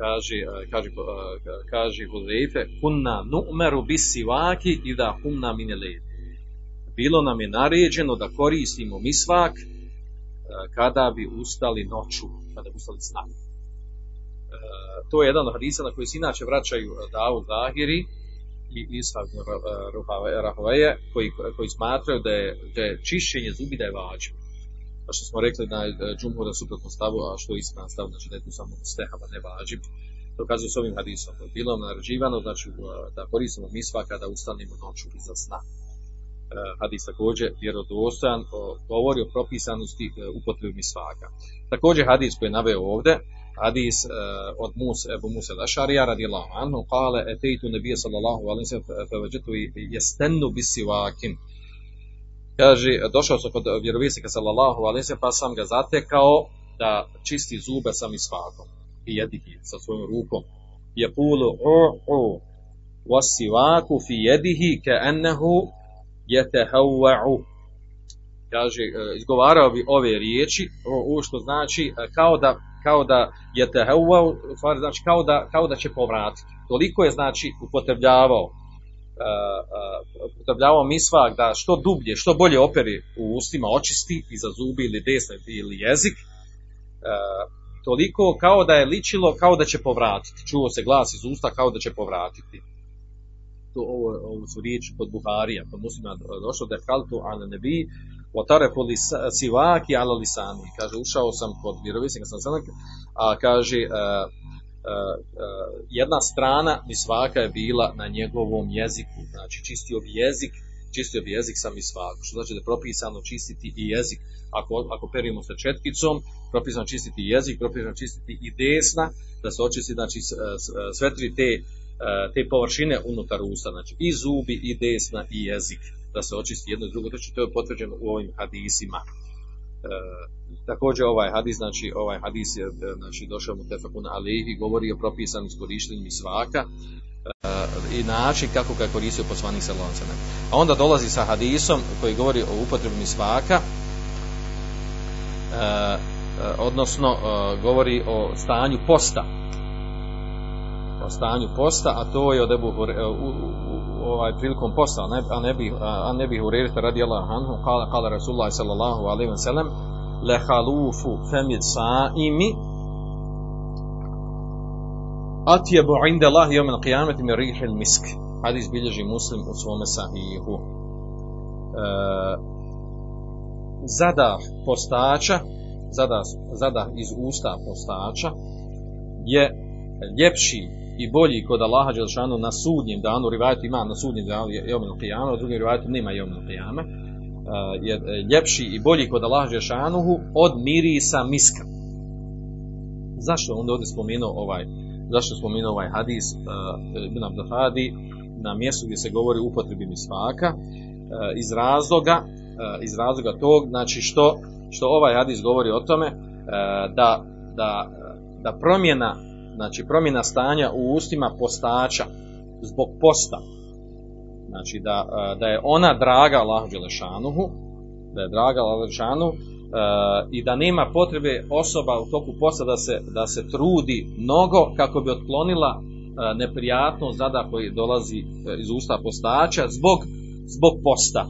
Kaže, uh, kaže, uh, kaže Hudejfe, kunna nu'meru bis i da humna minele. Bilo nam je naređeno da koristimo misvak uh, kada bi ustali noću, kada bi ustali sna. Uh, to je jedan od hadisa na koji se inače vraćaju Davu Zahiri, i Ishak Rahoveje koji, koji smatraju da je, da je čišćenje zubi da je. A što smo rekli na džumhu da suprotno stavu, a što je istina znači da je tu samo stehava, ne vađiv. To kazuje s ovim hadisom. Bilo naređivano, znači da koristimo misva kada ustanimo noću iza sna. Hadis također vjerodostojan govori o propisanosti upotrebi misvaka. Također hadis koji je naveo ovdje, hadis uh, od Musa, Ebu Musa Lašarija radijallahu anhu, kale, etejtu nebije sallallahu alaihi sallam, fe veđetu jestennu bisivakim. Kaže, došao sam kod vjerovisnika sallallahu alaihi sallam, pa sam ga zatekao da čisti zube sa misvakom i jedihi sa svojom rukom. Je pulu u u wasivaku fi jedihi ke ennehu jetehawwa'u kaže, izgovarao bi ove riječi, u što znači kao da kao da je teheua, znači kao da, kao da će povratiti. Toliko je znači upotrebljavao uh, uh, upotrebljavao misvak da što dublje, što bolje operi u ustima očisti iza zubi ili desne ili jezik, uh, toliko kao da je ličilo kao da će povratiti. Čuo se glas iz usta kao da će povratiti. To ovo, ovo su riječi kod Buharija, kod muslima došlo da je kaltu ala nebi, Otare poli sivaki ala lisani. Kaže, ušao sam kod vjerovisnika sam sanak, a kaže, uh, uh, uh, jedna strana misvaka je bila na njegovom jeziku. Znači, čistio bi jezik, čistio bi jezik sa misvakom. Što znači da je propisano čistiti i jezik. Ako, ako perimo sa četkicom, propisano čistiti jezik, propisano čistiti i desna, da se očisti, znači, sve tri te, te površine unutar usta. Znači, i zubi, i desna, i jezik da se očisti jedno i drugo, znači to je potvrđeno u ovim hadisima. E, također ovaj hadis, znači ovaj hadis je znači, došao mu tefakun alihi, govori o propisanom iskorištenju svaka e, i način kako ga koristio poslanik sa. A onda dolazi sa hadisom koji govori o upotrebi svaka, e, e, odnosno e, govori o stanju posta, o stanju posta, a to je od Ebu u, u, ovaj prilikom posta, a ne bi a ne bi Hurajra radijallahu anhu kala kala Rasulullah sallallahu alejhi ve sellem la khalufu fami sa'imi atyabu inda Allah yawm al-qiyamati min rih al-misk. Hadis bilježi Muslim u svome sahihu. E, zadah postača, zadah, zadah iz usta postača je ljepši i bolji kod Allaha Đelšanu na sudnjem danu, rivajet ima na sudnjem danu jominu qiyama, u drugim rivajetu nema jominu qiyama, je ljepši i bolji kod Allaha Đelšanuhu od mirisa miska. Zašto onda ovdje spomenuo ovaj, zašto spomenuo ovaj hadis uh, Ibn Abdel na mjestu gdje se govori o upotrebi misvaka, uh, iz razloga, uh, iz razloga tog, znači što, što ovaj hadis govori o tome, uh, da, da, da promjena znači promjena stanja u ustima postača zbog posta znači da, da je ona draga Allahu Đelešanuhu da je draga Allahu Đelešanuhu uh, i da nema potrebe osoba u toku posta da se, da se trudi mnogo kako bi otklonila uh, neprijatnost zada koji dolazi iz usta postača zbog, zbog posta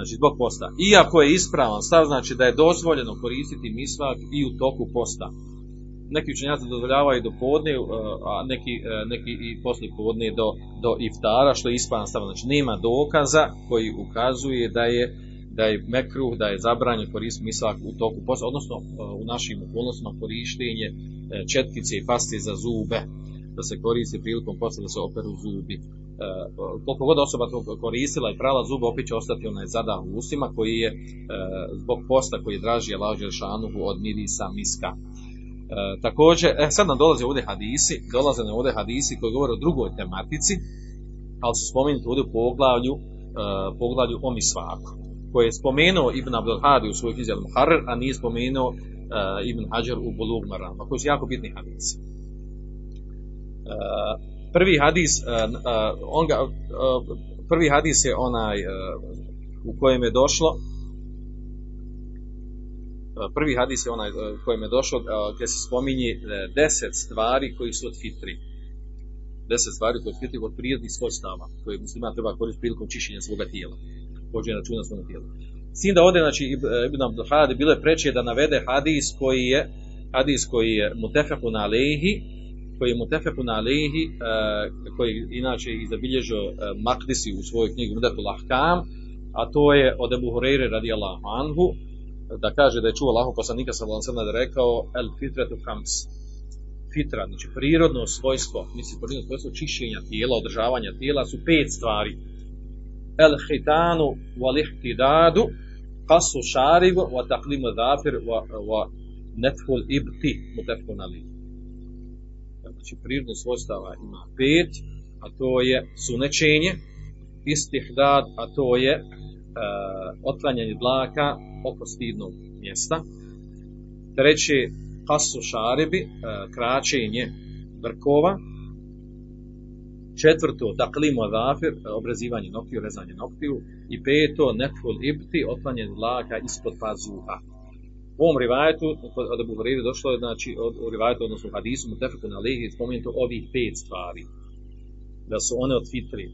Znači zbog posta. Iako je ispravan stav, znači da je dozvoljeno koristiti misvak i u toku posta. Neki učenjaci dozvoljavaju do podne, uh, a neki, uh, neki i poslije podne do, do iftara, što je ispravan stav. Znači nema dokaza koji ukazuje da je da je mekruh, da je zabranjen koristiti misvak u toku posta, odnosno uh, u našim okolnostima korištenje četkice i paste za zube, da se koristi prilikom posta da se operu zubi. E, koliko god osoba to koristila i prala zube, opet će ostati onaj zadah u usima koji je e, zbog posta koji draži Allah Žešanuhu od mirisa miska. E, također, e, sad nam dolaze ovdje hadisi, dolaze nam ovdje hadisi koji govore o drugoj tematici, ali su spomenuti ovdje u poglavlju, e, poglavlju o misvaku, koje je spomenuo Ibn Abdul Hadi u svojoj knjizi Al-Muharrar, a nije spomenuo e, Ibn Hajar u Bulug Marama, koji su jako bitni hadisi. Prvi hadis, on ga, prvi hadis je onaj u kojem je došlo prvi hadis je onaj u kojem je došlo gdje se spominje deset stvari koji su od fitri. Deset stvari koji su od fitri od prirodnih svojstava koje muslima treba koristiti prilikom čišćenja svoga tijela. Pođe računa svoga tijela. S tim da ovdje, znači, Ibn Abdul Hadi bilo je preče da navede hadis koji je hadis koji je mutefakun alehi koji je Mutefekun Alehi, uh, koji inače izabilježio uh, Makdisi u svojoj knjigi Mudatul Ahkam, a to je od Ebu Hureyre radijallahu anhu, da kaže da je čuo Allahu poslanika sallallahu alejhi da rekao el fitratu khams fitra znači prirodno svojstvo misli prirodno svojstvo čišćenja tijela održavanja tijela su pet stvari. El hitanu wal ihtidadu qasu sharib wa taqlimu dhafir wa wa netful ibti mutafakun alayhi znači prirodnih svojstava ima pet, a to je sunečenje, istihdad, a to je otklanjanje dlaka oko stidnog mjesta. Treće, kasu šaribi, e, kraćenje brkova. Četvrto, taklimo zafir, e, obrazivanje noktiju, rezanje noktiju. I peto, neful ibti, otklanjanje dlaka ispod pazuha. U ovom rivajetu, Hurajre došlo je, znači, od rivajetu, odnosno u hadisu, mu na lihi, spomenuto ovih pet stvari. Da su one od fitri.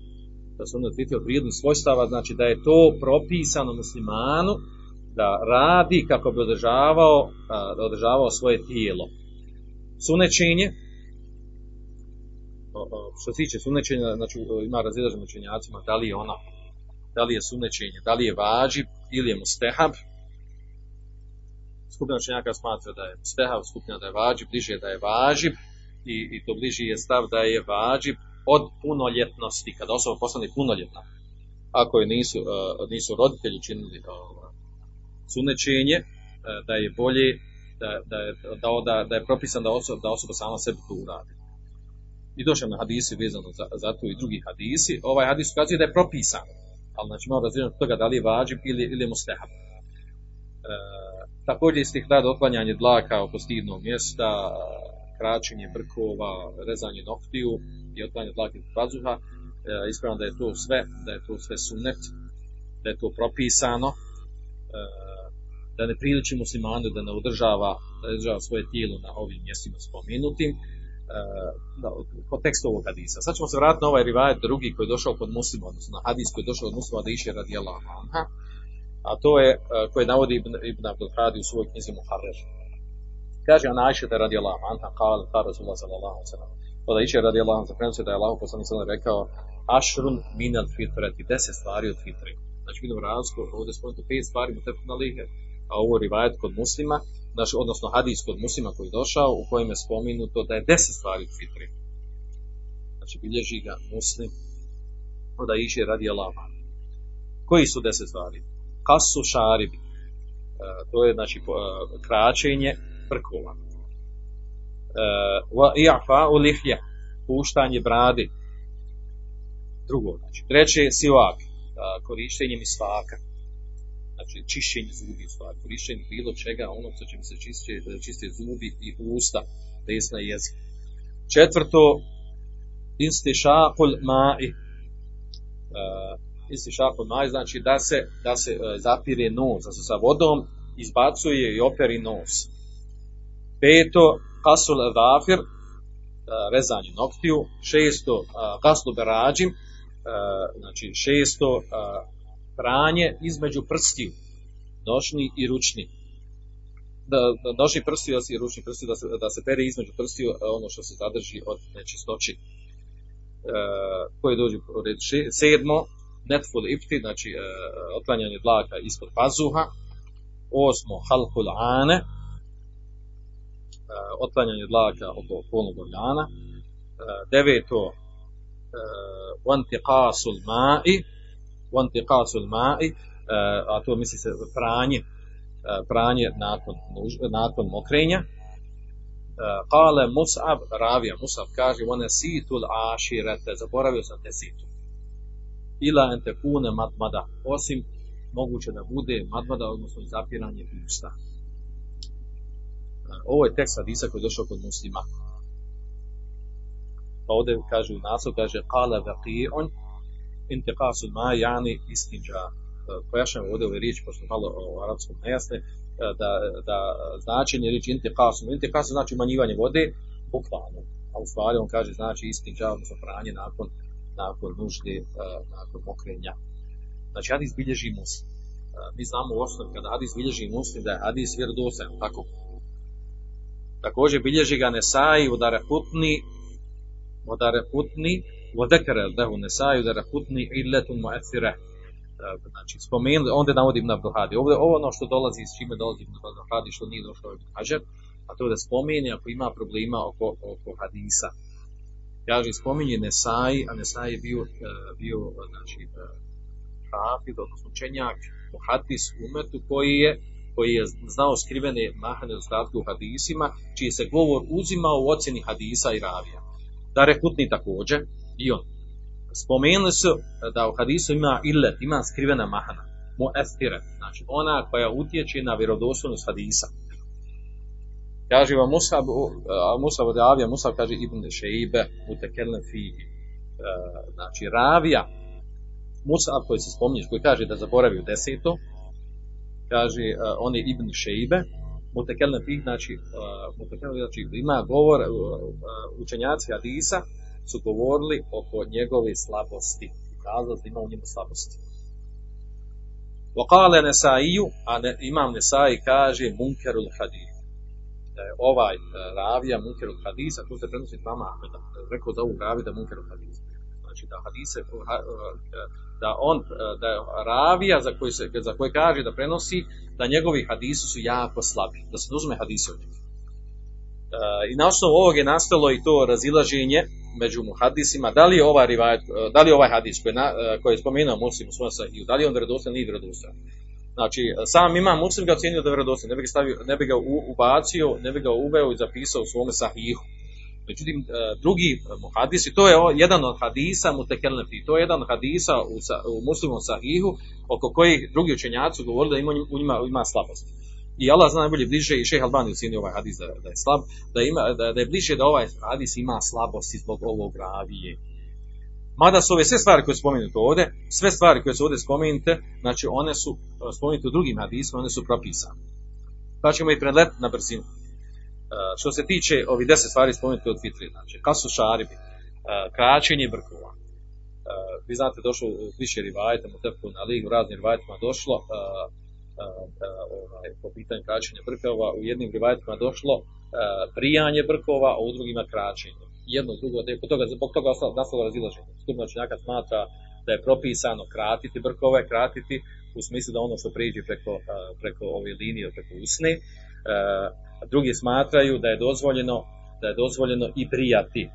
Da su one fitri, od svojstava, znači da je to propisano muslimanu da radi kako bi održavao, da održavao svoje tijelo. Sunečenje, što se tiče sunečenja, znači ima razilaženje učenjacima, da li je ona, da li je sunečenje, da li je vađib ili je mustehab, skupina učenjaka smatra da je stehav skupina da je vađib, bliže da je vađib i, i to bliži je stav da je vađib od punoljetnosti, kada osoba postane punoljetna. Ako je nisu, uh, nisu roditelji činili sunečenje, uh, da je bolje da, da, je, da, da, je propisan da osoba, da osoba sama sebi to uradi. I došao na hadisi vezano za, za to i drugi hadisi. Ovaj hadis ukazuje da je propisan, ali znači malo različno toga da li je vađib ili, ili je mustehab. Uh, Također istihdad otklanjanje dlaka oko stidnog mjesta, kraćenje brkova, rezanje noktiju i otklanjanje dlaka iz pazuha. E, ispravno da je to sve, da je to sve sunnet, da je to propisano, e, da ne priliči muslimanu da ne održava, da održava svoje tijelo na ovim mjestima spomenutim. E, da, kontekst ovog hadisa. Sad ćemo se vratiti na ovaj rivajet drugi koji je došao kod muslima, odnosno hadis koji je došao od muslima da iše radi Allah a to je koje navodi Ibn, Ibn Abdul Hadi u svojoj knjizi Muharrer. Kaže ona da radi Allah, anha qala ta Rasulullah sallallahu alejhi ve sellem. Od Aisha radi Allah, za prenosi da je Allah poslanik sallallahu rekao ašrun min al fitrati, deset stvari od fitre. Znači vidimo razliku, ovdje spomenuto pet stvari mu tepku na lihe, a ovo je rivajet kod muslima, znači, odnosno hadis kod muslima koji je došao, u kojem je spomenuto da je deset stvari od fitre. Znači bilježi ga muslim od Aisha radi Allah. Koji su deset stvari? kasu šarib, e, to je znači e, kraćenje prkova. E, wa i'fa u lihja, puštanje bradi. Drugo, znači, treće siwak, korištenje misvaka. Znači, čišćenje zubi stvari, korištenje bilo čega, ono što će mi se čiste, čiste zubi i usta, desna jezik. Četvrto, instišakul ma'i, isti šapo maj, znači da se, da se zapire nos, da se sa vodom izbacuje i operi nos. Peto, kasul vafir, e, rezanje noktiju. Šesto, kaslu berađim, e, znači šesto, pranje između prstiju, nošni i ručni. Da, nošni prstiju i ručni prstiju, da se, da se pere između prstiju ono što se zadrži od nečistoći. Koje dođu u red sedmo, netful ifti, znači e, otklanjanje dlaka ispod pazuha, osmo, halkul ane, otklanjanje dlaka od polnog organa, e, deveto, wantiqasul ma'i wantiqasul ma'i a to misli se pranje pranje nakon, nakon mokrenja Kale Mus'ab, ravija Mus'ab kaže one situl aširete, zaboravio sam te situ. Ila ente kune matmada, osim moguće da bude matmada, odnosno zapiranje usta. Ovo je tekst hadisa koji je došao kod muslima. Pa ovdje kaže u naslov, kaže kale vaqi'un intiqasul ma jani istinđa. Pojašnjamo ovdje ove riječi, pošto malo o arapskom nejasne, da, da značenje riječi intiqasul. Intiqasul znači umanjivanje vode, bukvalno. A u stvari on kaže znači istinđa, odnosno pranje nakon, nakon nužde, nakon mokrenja. Znači hadis bilježi muslim. Mi znamo u osnovi kada hadis bilježi muslim da je hadis vjerodostojan, tako? Također bilježi ga Nesai u Daraputni, u Daraputni, u Dekare, dehu Nesai u Daraputni, illetun mu'athire. E, znači, spomenuli, onda navodim Ibn Abduhadi. Ovdje, ovo ono što dolazi, s čime dolazi Ibn Abduhadi, što nije došlo Ibn Hajar, a to da spomeni ako ima problema oko, oko hadisa. Kaže, spominje Nesai, a Nesai je bio, e, bio znači, e, hafid, odnosno učenjak, muhadis umetu koji je koji je znao skrivene mahane ostatke u hadisima, čiji se govor uzimao u ocjeni hadisa i ravija da rekutni također i on. Spomenuli su da u hadisu ima illet, ima skrivena mahana, muestire, znači ona koja utječe na vjerodostojnost hadisa. Kaže vam Musab, Musab od Avija, Musab kaže Ibn Šeibe, utekelne fihi. Znači ravija, Musab koji se spominje, koji kaže da zaboravio deseto, kaže on je Ibn Šeibe, mutekelne fih, znači, uh, znači ima govor, uh, učenjaci Hadisa su govorili oko njegove slabosti. Kazali da ima u njemu slabosti. Vokale Nesaiju, a ne, imam Nesai kaže munkerul hadis. Da je ovaj ravija munkerul hadisa, tu se prenosi vama Ahmeda. Rekao za ovu ravi da munkerul hadis. Znači da hadise, da on, da je ravija za koji, se, za koji kaže da prenosi, da njegovi hadisi su jako slabi, da se uzme hadisi od njega. E, I na osnovu ovog je nastalo i to razilaženje među muhadisima, da li je ovaj, rivajet, da li je ovaj hadis koji, na, koji je spomenuo muslim u svom da li je on vjerodostan ili nije vjerodostan. Znači, sam ima muslim ga ocjenio da je ne bi ga, stavio, ne bi ga ubacio, ne bi ga uveo i zapisao u svome sahihu. Međutim, drugi muhadisi, to je jedan od hadisa mutekelnefi, to je jedan od hadisa u, u muslimom sahihu, oko kojih drugi učenjaci govorili da ima, u njima ima slabost. I Allah zna najbolje bliže i šeha Albani ucijenio ovaj hadis da, da je slab, da, ima, da, da je bliže da ovaj hadis ima slabosti zbog ovog ravije. Mada su ove sve stvari koje su spomenute ovdje, sve stvari koje su ovdje spomenute, znači one su spomenute u drugim hadisima, one su propisane. Pa ćemo ih predletiti na brzinu. Što se tiče ovih deset stvari spomenute od fitri, znači kasu šaribi, kraćenje brkova, vi znate došlo više rivajta, mu na ligu, raznim rivajtima došlo ovaj, po pitanju kraćenja brkova, u jednim rivajtima došlo prijanje brkova, a u drugima kraćenje. Jedno, drugo, je toga, zbog toga nastalo razilaženje. Skupna činjaka smatra da je propisano kratiti brkove, kratiti u smislu da ono što priđe preko, preko ove linije, preko usne. Drugi smatraju da je dozvoljeno da je dozvoljeno i prijati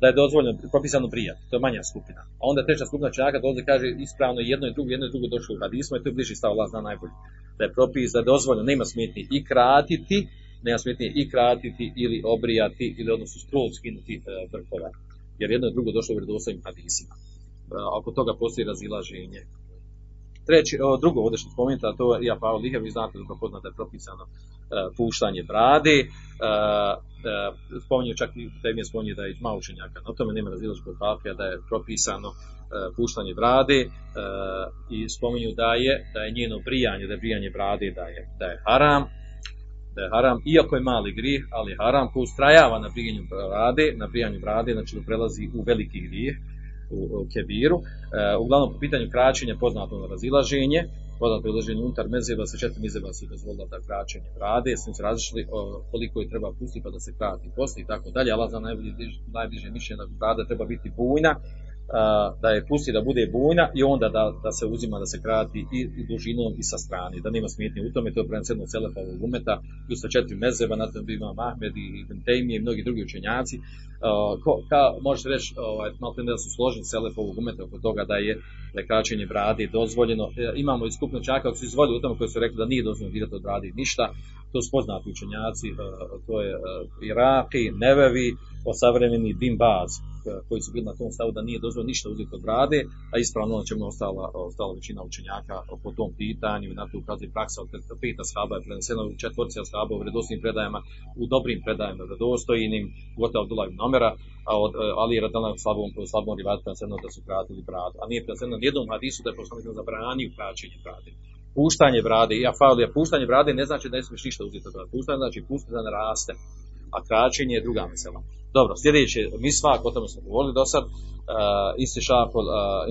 da je dozvoljeno, propisano prijat, to je manja skupina. A onda treća skupina čaka dolazi kaže ispravno jedno i drugo, jedno i drugo došlo u hadismu i to je bliži stav Allah zna najbolje. Da je propis, da je dozvoljeno, nema smetnje i kratiti, nema smetnje i kratiti ili obrijati ili odnosno skroz skinuti e, brkova. Jer jedno i drugo došlo u vjerodostojnim hadisima. E, oko toga postoji razilaženje. Treći, o, drugo ovdje što spomenuti, a to je ja Pavel Lihev, vi znate da je propisano e, puštanje brade, e, spominje čak i da je spominje da je ima učenjaka, na tome nema razilaženja kod Hafija da je propisano e, puštanje brade i spominju da je, da je njeno brijanje, da je brijanje brade da je, da je haram, da je haram, iako je mali grijeh, ali haram ko ustrajava na brijanju brade, na brijanju brade, znači da prelazi u veliki grijeh, u, kebiru. E, uglavnom po pitanju kraćenja poznato na razilaženje, poznato razilaženje unutar mezeba sa četiri mezeba se dozvolila da kraćenje brade, s se različili koliko je treba pustiti pa da se krati posti i tako dalje, ali za najbliže mišljenje da brada treba biti bujna, da je pusti da bude bujna i onda da, da se uzima da se krati i, i dužinom i sa strane, da nema smetnje u tome, to je preneseno Selefovog umeta, tu sa četiri mezeba, na tom ima Mahmed i Ibn Taymi i mnogi drugi učenjaci, ko, ka, možete reći, ovaj, malo da su složeni Selefovog umeta oko toga da je da je kraćenje brade dozvoljeno. E, imamo i skupno čaka koji su izvodili u tome koji su rekli da nije dozvoljeno dirati od brade ništa. To su poznati učenjaci, e, to je e, Iraki, Nevevi, savremeni Bin Baz, koji su bili na tom stavu da nije dozvoljeno ništa uzeti od brade, a ispravno ono čemu ostala, ostala većina učenjaka po tom pitanju i na to ukazuje praksa od peta shaba je preneseno u četvorci u vredosnim predajama, u dobrim predajama vredostojnim, gotovo Abdullah ibn a od Ali Radana u slabom, slabom rivatu preneseno da su kratili bradu, a nije preneseno nijednom hadisu da je poslanik zabranio kraćenje brade. Puštanje brade, i afalija, puštanje brade ne znači da ne smiješ ništa uzeti od brade. Puštanje znači pustiti da ne raste, a kraćenje je druga mesela. Dobro, sljedeće misvak, o tome smo govorili do sad, uh,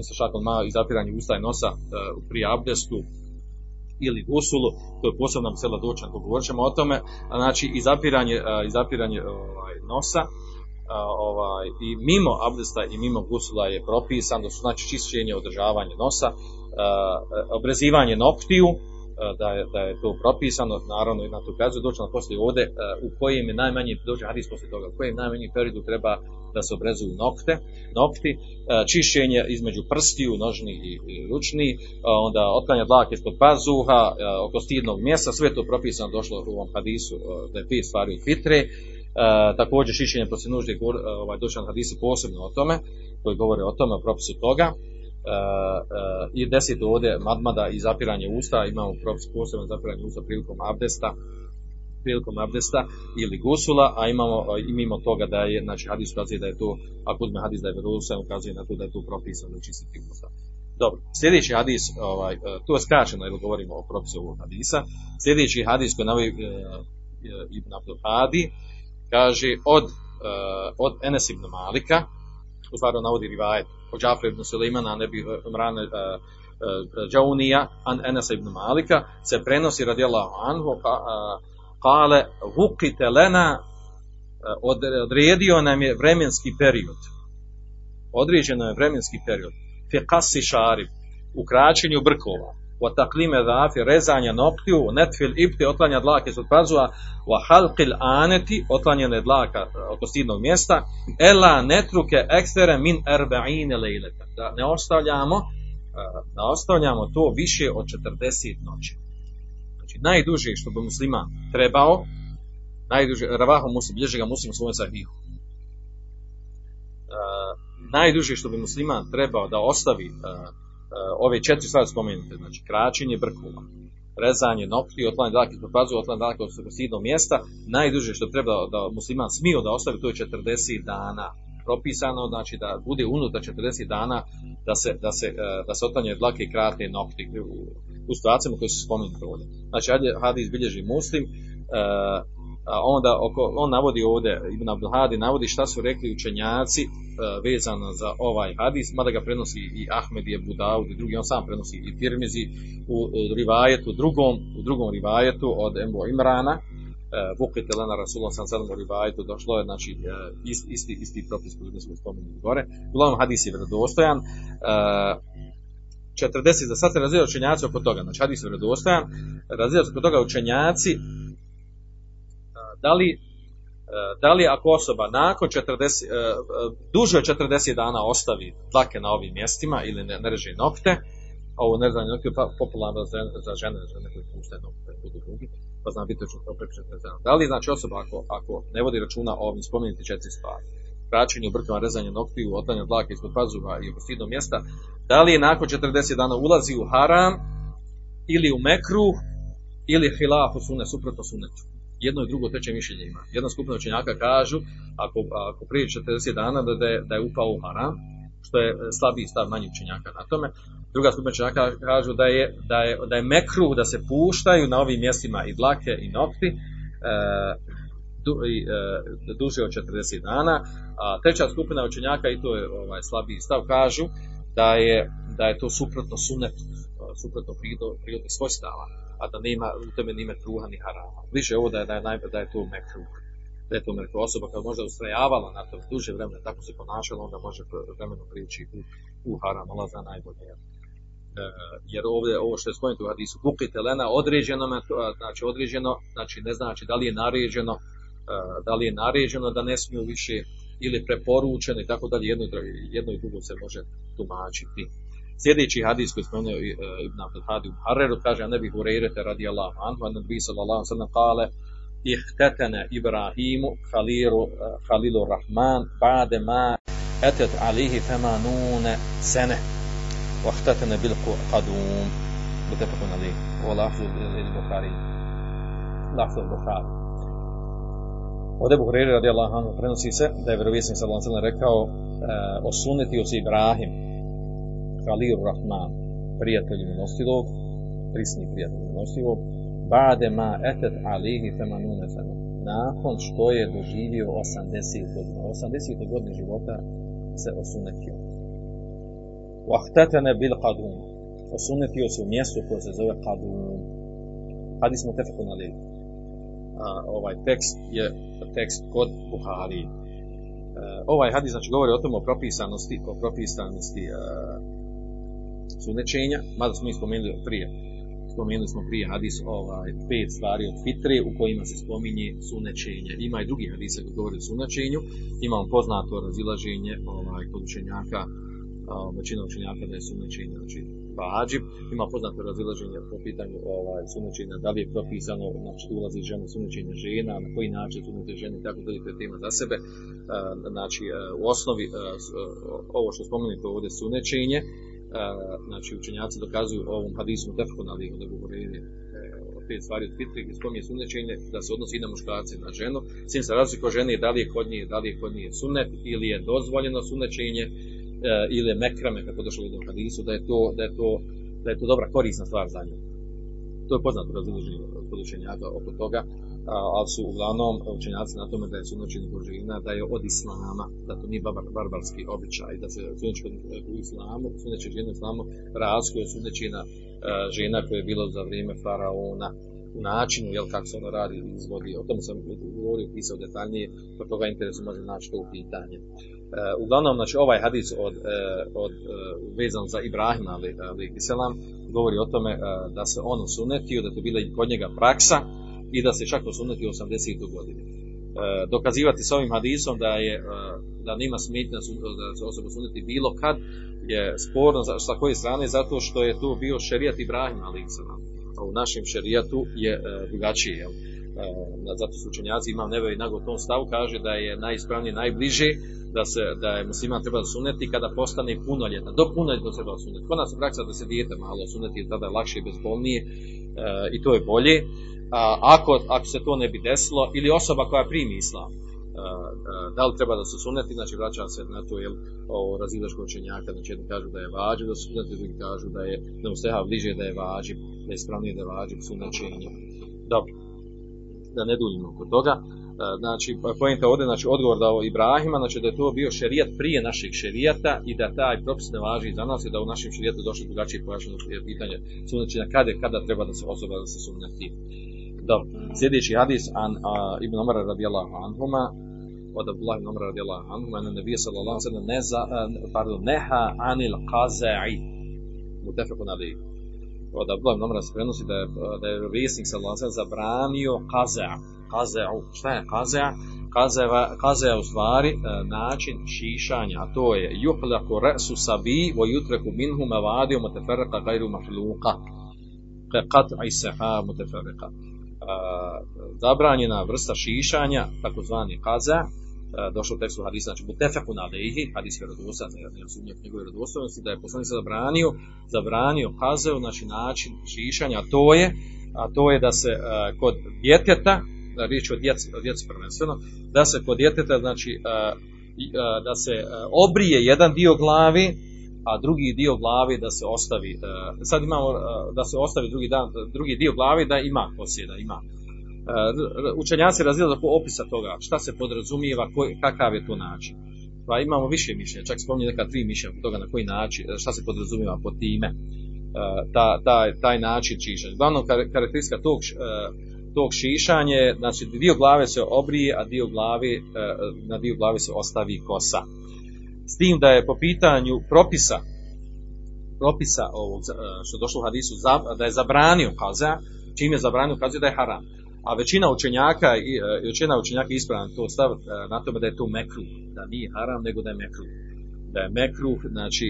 istišakol uh, ma i zapiranje usta i nosa uh, pri abdestu ili gusulu, to je posebna mesela doćan, govorit ćemo o tome, znači izapiranje, uh, izapiranje ovaj, nosa, ovaj, i mimo abdesta i mimo gusula je propisano, su znači čišćenje, održavanje nosa, obrezivanje noktiju, da je, da je to propisano, naravno i na tu kazu doći na poslije ovdje u kojem je najmanji, dođe hadis poslije toga, u kojem najmanji periodu treba da se obrezuju nokte, nokti, čišćenje između prstiju, nožni i, i ručni, onda otklanjanje dlake ispod pazuha, oko stidnog mjesta, sve to propisano došlo u ovom hadisu da je pet stvari fitre, također šišenje poslije nužde, ovaj, došli hadisi posebno o tome, koji govore o tome, o propisu toga. E, e, I deset ovdje madmada i zapiranje usta, imamo posebno zapiranje usta prilikom abdesta, prilikom abdesta ili gusula, a imamo i mimo toga da je, znači hadis ukazuje da je to, ako uzme hadis da je vjerodostojan, ukazuje na to da je to propisano čistiti usta. Dobro, sljedeći hadis, ovaj, to je skraćeno jer govorimo o propisu ovog hadisa. Sljedeći hadis koji navodi Ibn Abdul Hadi, kaže od, od Enes ibn Malika, u stvari navodi rivajet, od Džafra ibn Suleimana, ne bi Mrane uh, uh, Džaunija, an Enes ibn Malika, se prenosi radijallahu anhu, pa, kale, vukite lena, odredio nam je vremenski period. Određeno je vremenski period. Fi kasi šarib, u kraćenju brkova wa taklime dhafi, rezanja noktiju, netfil ibti, otlanja dlake od pazua, wa halqil aneti, otlanjene dlaka e, oko stidnog mjesta, ela netruke ekstere min erbeine lejleta. Da ne ostavljamo, e, da ostavljamo to više od 40 noći. Znači, najduže što bi muslima trebao, najduže, ravahu muslim, bilježi ga muslim svojom sahihu. Uh, najduže što bi musliman trebao da ostavi ove četiri stvari spomenute, znači kraćenje brkova, rezanje nokti, otlanje dlake ispod pazu, otlanje dlake od stidnog mjesta, najduže što treba da musliman smio da ostavi, to je 40 dana propisano, znači da bude unutar 40 dana da se, da se, eh, da se otlanje dlake i krate nokti u, u situacijama koje su spomenute ovdje. Znači, hadis bilježi muslim, a onda oko, on navodi ovdje, Ibn Abdelhadi navodi šta su rekli učenjaci uh, vezano za ovaj hadis, mada ga prenosi i Ahmed i Abu Dawud i drugi, on sam prenosi i Tirmizi u, u rivajetu, drugom, u drugom rivajetu od Embo Imrana, uh, Vukite Lena Rasulullah sam sadom rivajetu, došlo je, znači, isti, isti propis koji smo spomenuli gore. Uglavnom hadis je vredostojan, uh, 40, za sad se razvijaju učenjaci oko toga, znači hadis je vredostojan, razvijaju oko toga učenjaci da li, e, da li ako osoba nakon 40, e, duže od 40 dana ostavi dlake na ovim mjestima ili ne, ne nokte, ovo ne znam, nokte je popularno za, za žene, žene koje puštaju nokte, budu drugi, pa znam biti to prepričati. Da li znači osoba ako, ako ne vodi računa o ovim spomenuti četiri stvari, kraćenju, brkama, rezanje noktiju, otlanju dlake ispod pazuha i stidnog mjesta, da li je nakon 40 dana ulazi u haram ili u mekru ili hilafu sune, suprotno sunetu jedno i drugo treće mišljenje ima. Jedna skupina učenjaka kažu, ako, ako prije 40 dana da je, da je upao u haram, što je slabiji stav manji učenjaka na tome. Druga skupina učenjaka kažu da je, da je, da je mekruh da se puštaju na ovim mjestima i dlake i nokti, e, du, e, duže od 40 dana. A treća skupina učenjaka, i to je ovaj, slabiji stav, kažu da je, da je to suprotno sunetu, e, suprotno prirodi svojstava, a da nema, u tome nime kruha ni harama. Bliže ovo da je, da je, da je to mekruh da je to mekruh. Osoba koja možda ustrajavala na to duže vremena, tako se ponašala, onda može vremeno prići u, u haram, Allah zna najbolje. E, jer ovdje, ovo što je spomenuto u hadisu, bukite lena, određeno, znači određeno, znači ne znači da li je naređeno, e, da li je naređeno da ne smiju više ili preporučeno i tako dalje, jedno i drugo se može tumačiti. Sljedeći hadis koji spomenuo e, Ibn Abdul Hadi u Hareru kaže ne bih ureirete radi Allahu anhu an nabi sallallahu sallam kale ihtetene Ibrahimu haliru, halilu e, rahman ba'de ma etet alihi femanune sene wahtetene bil qadum. Mutefakun alihi ovo lafzu ili Bukhari. Lafzu Bukhari. Od Ebu Hureyre radijallahu anhu prenosi se da je vjerovijesnik sallallahu alejhi rekao e, osuneti se Ibrahim. Khalil Rahman prijatelj milostivog prisni prijatelj milostivog bade ma etet alihi femanune nakon što je doživio 80 godina 80 godine života se osunetio Vahtetene bil qadum. Osunetio se u mjestu koje se zove qadum. Hadis mu tefeku na Ovaj tekst je tekst kod Buhari. Uh, ovaj hadis znači govori o tome o propisanosti, o propisanosti uh, sunečenja, mada smo spomenuli prije. Spomenuli smo prije hadis ovaj, pet stvari od fitre u kojima se spominje sunečenje. Ima i drugi hadise koji govori o sunečenju. Imamo poznato razilaženje ovaj, kod učenjaka većina učenjaka da je sunnečenje, znači vađib, ima poznato razilaženje po pitanju ovaj, sunnečenja, da li je propisano, znači ulazi žena sunnečenja žena, na koji način sunnete žene, tako da je tema za sebe. Znači, u osnovi, ovo što spomenuto ovdje sunnečenje, znači učenjaci dokazuju ovom hadisu tefkon, ali da govorili pet stvari od fitri gdje spominje sunnečenje da se odnosi i na muškarce na ženu. Sin se razlikuje žene da li je kod nje, da li je kod nje sunnet ili je dozvoljeno sunnečenje E, ili mekrame, kako došlo u hadisu, da je to, da je to, da je to dobra korisna stvar za nju. To je poznato razilaženje kod učenjaka oko toga, ali su uglavnom učenjaci na tome da je sunoćenje božina, da je od islama, da to nije bar, barbarski običaj, da se suneći u islamu, suneći žena u islamu razlikuje sunećina žena koje je bilo za vrijeme faraona, u načinu, jel, kako se ono radi i izvodi. O tome sam govorio, pisao detaljnije, pa toga interesu može naći to u pitanje. Uh, uglavnom, znači, ovaj hadis od, uh, od, uh, vezan za Ibrahima, ali, ali govori o tome da se on usunetio, da je bila i kod njega praksa i da se čak usunetio u 80. godini. Dokazivati s ovim hadisom da je da nema smetnja da se osoba suneti bilo kad je sporno sa koje strane zato što je to bio šerijat Ibrahima ali u našem šerijatu je drugačije jel? Zato su učenjaci imam nebe i nago tom stavu kaže da je najispravnije najbliže da se da je musliman treba suneti kada postane punoljetan. Do punoljetna treba suneti. Kod nas praksa da se dijete malo suneti, tada je lakše i bezbolnije e, i to je bolje. A, ako, ako se to ne bi desilo, ili osoba koja primi islam, e, e, da li treba da se suneti, znači vraća se na to jel, o učenjaka, znači jedni kažu da je vađiv da se suneti, drugi kažu da je da mu bliže da je vađiv, da je ispravnije da je vađiv sunećenje. Dobro, da ne duljimo oko toga. E, znači pojenta ovdje, znači odgovor dao Ibrahima, znači da je to bio šerijat prije našeg šerijata i da taj propis ne važi za nas i da u našem šerijatu došlo drugačije pojašnjeno pitanje sunnećenja kada, kada treba da se osoba da se sunneti. Dobro, sljedeći hadis an a, Ibn Omar radijallahu anhuma od Abdullah ibn Omar radijallahu anhuma na nebija sallallahu sallam neza, pardon, neha anil qaza'i mutefekun alaihi od Abdullah ibn Omar se prenosi da je, da je vjesnik sallam zabranio qaza' kazeu. Šta je kazea? Kazeva, u stvari e, način šišanja, a to je juhlaku resu sabi vo jutreku minhu mavadio muteferrika gajru mahluka. Qat iseha muteferrika. E, zabranjena vrsta šišanja, takozvani kaza, došlo u tekstu hadisa, znači mutefeku na lehi, hadis vjerodostan, ne znam sumnjak njegove vjerodostojnosti, da je poslanik zabranio, zabranio kazeu, znači način šišanja, a to je, a to je da se uh, kod djeteta, riječ o djeci, o djeci prvenstveno, da se kod djeteta, znači, da se obrije jedan dio glavi, a drugi dio glavi da se ostavi, sad imamo da se ostavi drugi, dan, drugi dio glavi da ima kosije, da ima. Učenjaci razdijeli oko opisa toga, šta se podrazumijeva, kakav je to način. Pa imamo više mišljenja, čak spominje neka tri mišljenja toga na koji način, šta se podrazumijeva pod time, ta, taj, taj način čišanja. Glavno karakteristika tog, tog šišanje, znači dio glave se obrije, a dio glave, na dio glave se ostavi kosa. S tim da je po pitanju propisa, propisa ovog, što je došlo u hadisu, da je zabranio kaza, čim je zabranio kaza da je haram. A većina učenjaka i većina učenjaka ispravna to stav na tome da je to mekruh, da nije haram, nego da je mekruh. Da je mekruh, znači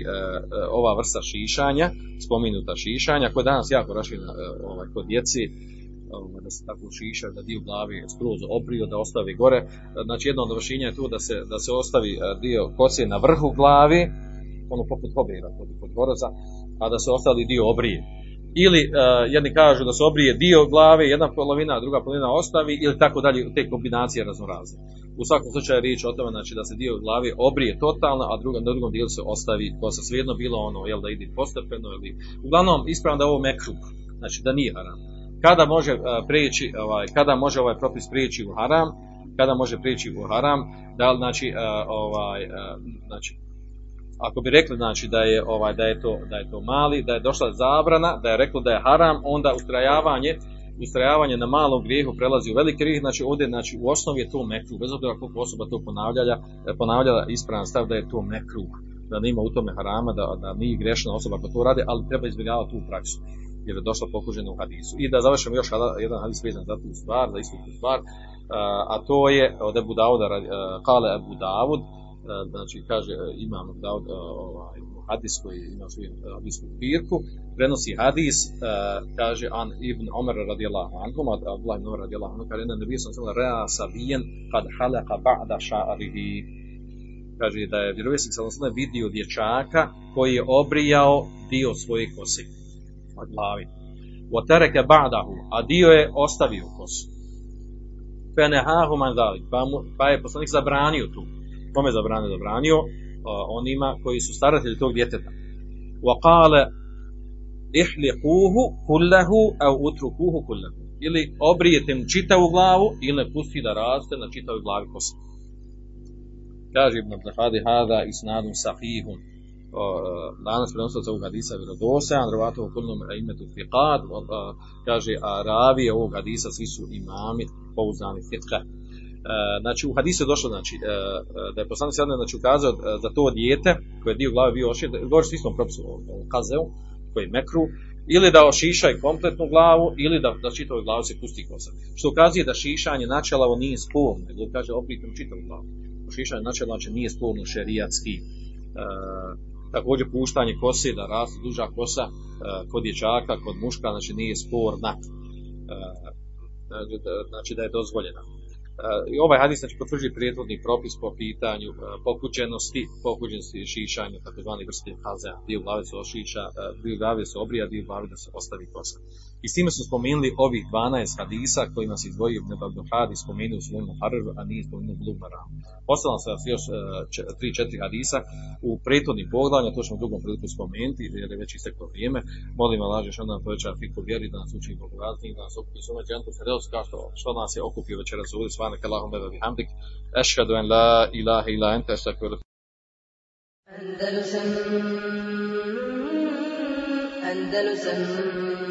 ova vrsta šišanja, spominuta šišanja, koja je danas jako raširena ovaj, kod djeci, ovaj, da se tako šiša, da dio glavi skroz obrio, da ostavi gore. Znači jedno od rješenja je to da se, da se ostavi dio kose na vrhu glavi, ono poput hobira, poput goroza, a da se ostali dio obrije. Ili uh, jedni kažu da se obrije dio glave, jedna polovina, druga polovina ostavi, ili tako dalje, te kombinacije raznorazne. U svakom slučaju je riječ o tome znači, da se dio glave obrije totalno, a druga, na drugom dijelu se ostavi kosa. Svejedno bilo ono, jel da ide postepeno ili... Uglavnom, ispravno da je ovo mekruh, znači da nije haram. Kada može uh, prijeći, ovaj, kada može ovaj propis prijeći u haram, kada može prijeći u haram, da li znači, uh, ovaj, znači ako bi rekli znači da je ovaj da je to da je to mali, da je došla zabrana, da je reklo da je haram, onda ustrajavanje ustrajavanje na malom grijehu prelazi u veliki grijeh, znači ovdje znači u osnovi je to mekruh, bez obzira koliko osoba to ponavljala, ponavljala ispravan stav da je to mekruh, da nema u tome harama, da, da nije grešna osoba koja to radi, ali treba izbjegavati tu praksu jer je došla pokužena u hadisu. I da završimo još jedan hadis vezan za tu stvar, za istu tu stvar, a to je od Ebu Dauda, kale Ebu Davud, znači kaže imam Daud ovaj hadis koji ima svoju hadisku pirku prenosi hadis kaže an ibn Omer radijallahu anhu od Abdullah ibn Omer radijallahu anhu kaže sallallahu alejhi ve sellem sabiyan qad halaqa ba'da sha'rihi. Kaže da je vjerovjesnik sallallahu alejhi vidio dječaka koji je obrijao dio svoje kose od glavi. Wa taraka ba'dahu a dio je ostavio kosu. Fenehahu man pa, mu, pa je poslanik zabranio tu kome zabranio? Zabranio onima koji su staratelji tog djeteta. Qala ihliquhu kullahu aw utrukuhu kullahu. Ili obrijete mu čitavu glavu ili pusti da raste na čitavoj glavi kosa. Kaže Ibn Abdahadi hada isnadun sahihun. Danas prenosila ovog hadisa vjerodostojan, rvatovo kulnom imetu fiqad, kaže, a ravije ovog hadisa svi su imami pouzdani fiqha. Znači u hadisu je došlo znači, da je poslanik sada znači, ukazao za to dijete koje je dio glave bio ošišan, govori s istom propisu o kazeu, koji je mekru, ili da ošišaj kompletnu glavu, ili da, da čitavoj glavu se pusti kosa. Što ukazuje da šišanje načelavo nije spolno, nego kaže obritom čitavu glavu. Šišanje načelavo znači nije spolno šerijatski. E, također puštanje kose, da raste duža kosa e, kod dječaka, kod muška, znači nije sporna. E, znači da je dozvoljena. I ovaj hadis znači potvrđuje prijetvodni propis po pitanju pokuđenosti, pokuđenosti šišanja, takozvani vrste hazea, dio glave se ošiša, dio glave se obrija, dio glave da se ostavi kosa. I s time su spomenuli ovih 12 hadisa kojima se izdvojio Ibn Abdul Hadi spomenuo u svojom Harr, a nije spomenuo Blug Maram. Ostalo se još 3-4 hadisa u prethodnim poglavljima, to ćemo u drugom priliku spomenuti, jer je već isteklo vrijeme. Molim Allah, što nam poveća fiku vjeri, da nas uči Bogu razni, da nas okupi sume džentu Fedeus, kao što, što nas je okupio večeras u ulici, svane kalahum beba bihamdik, ešhadu en la ilaha ila ente, estakviru. Andalusam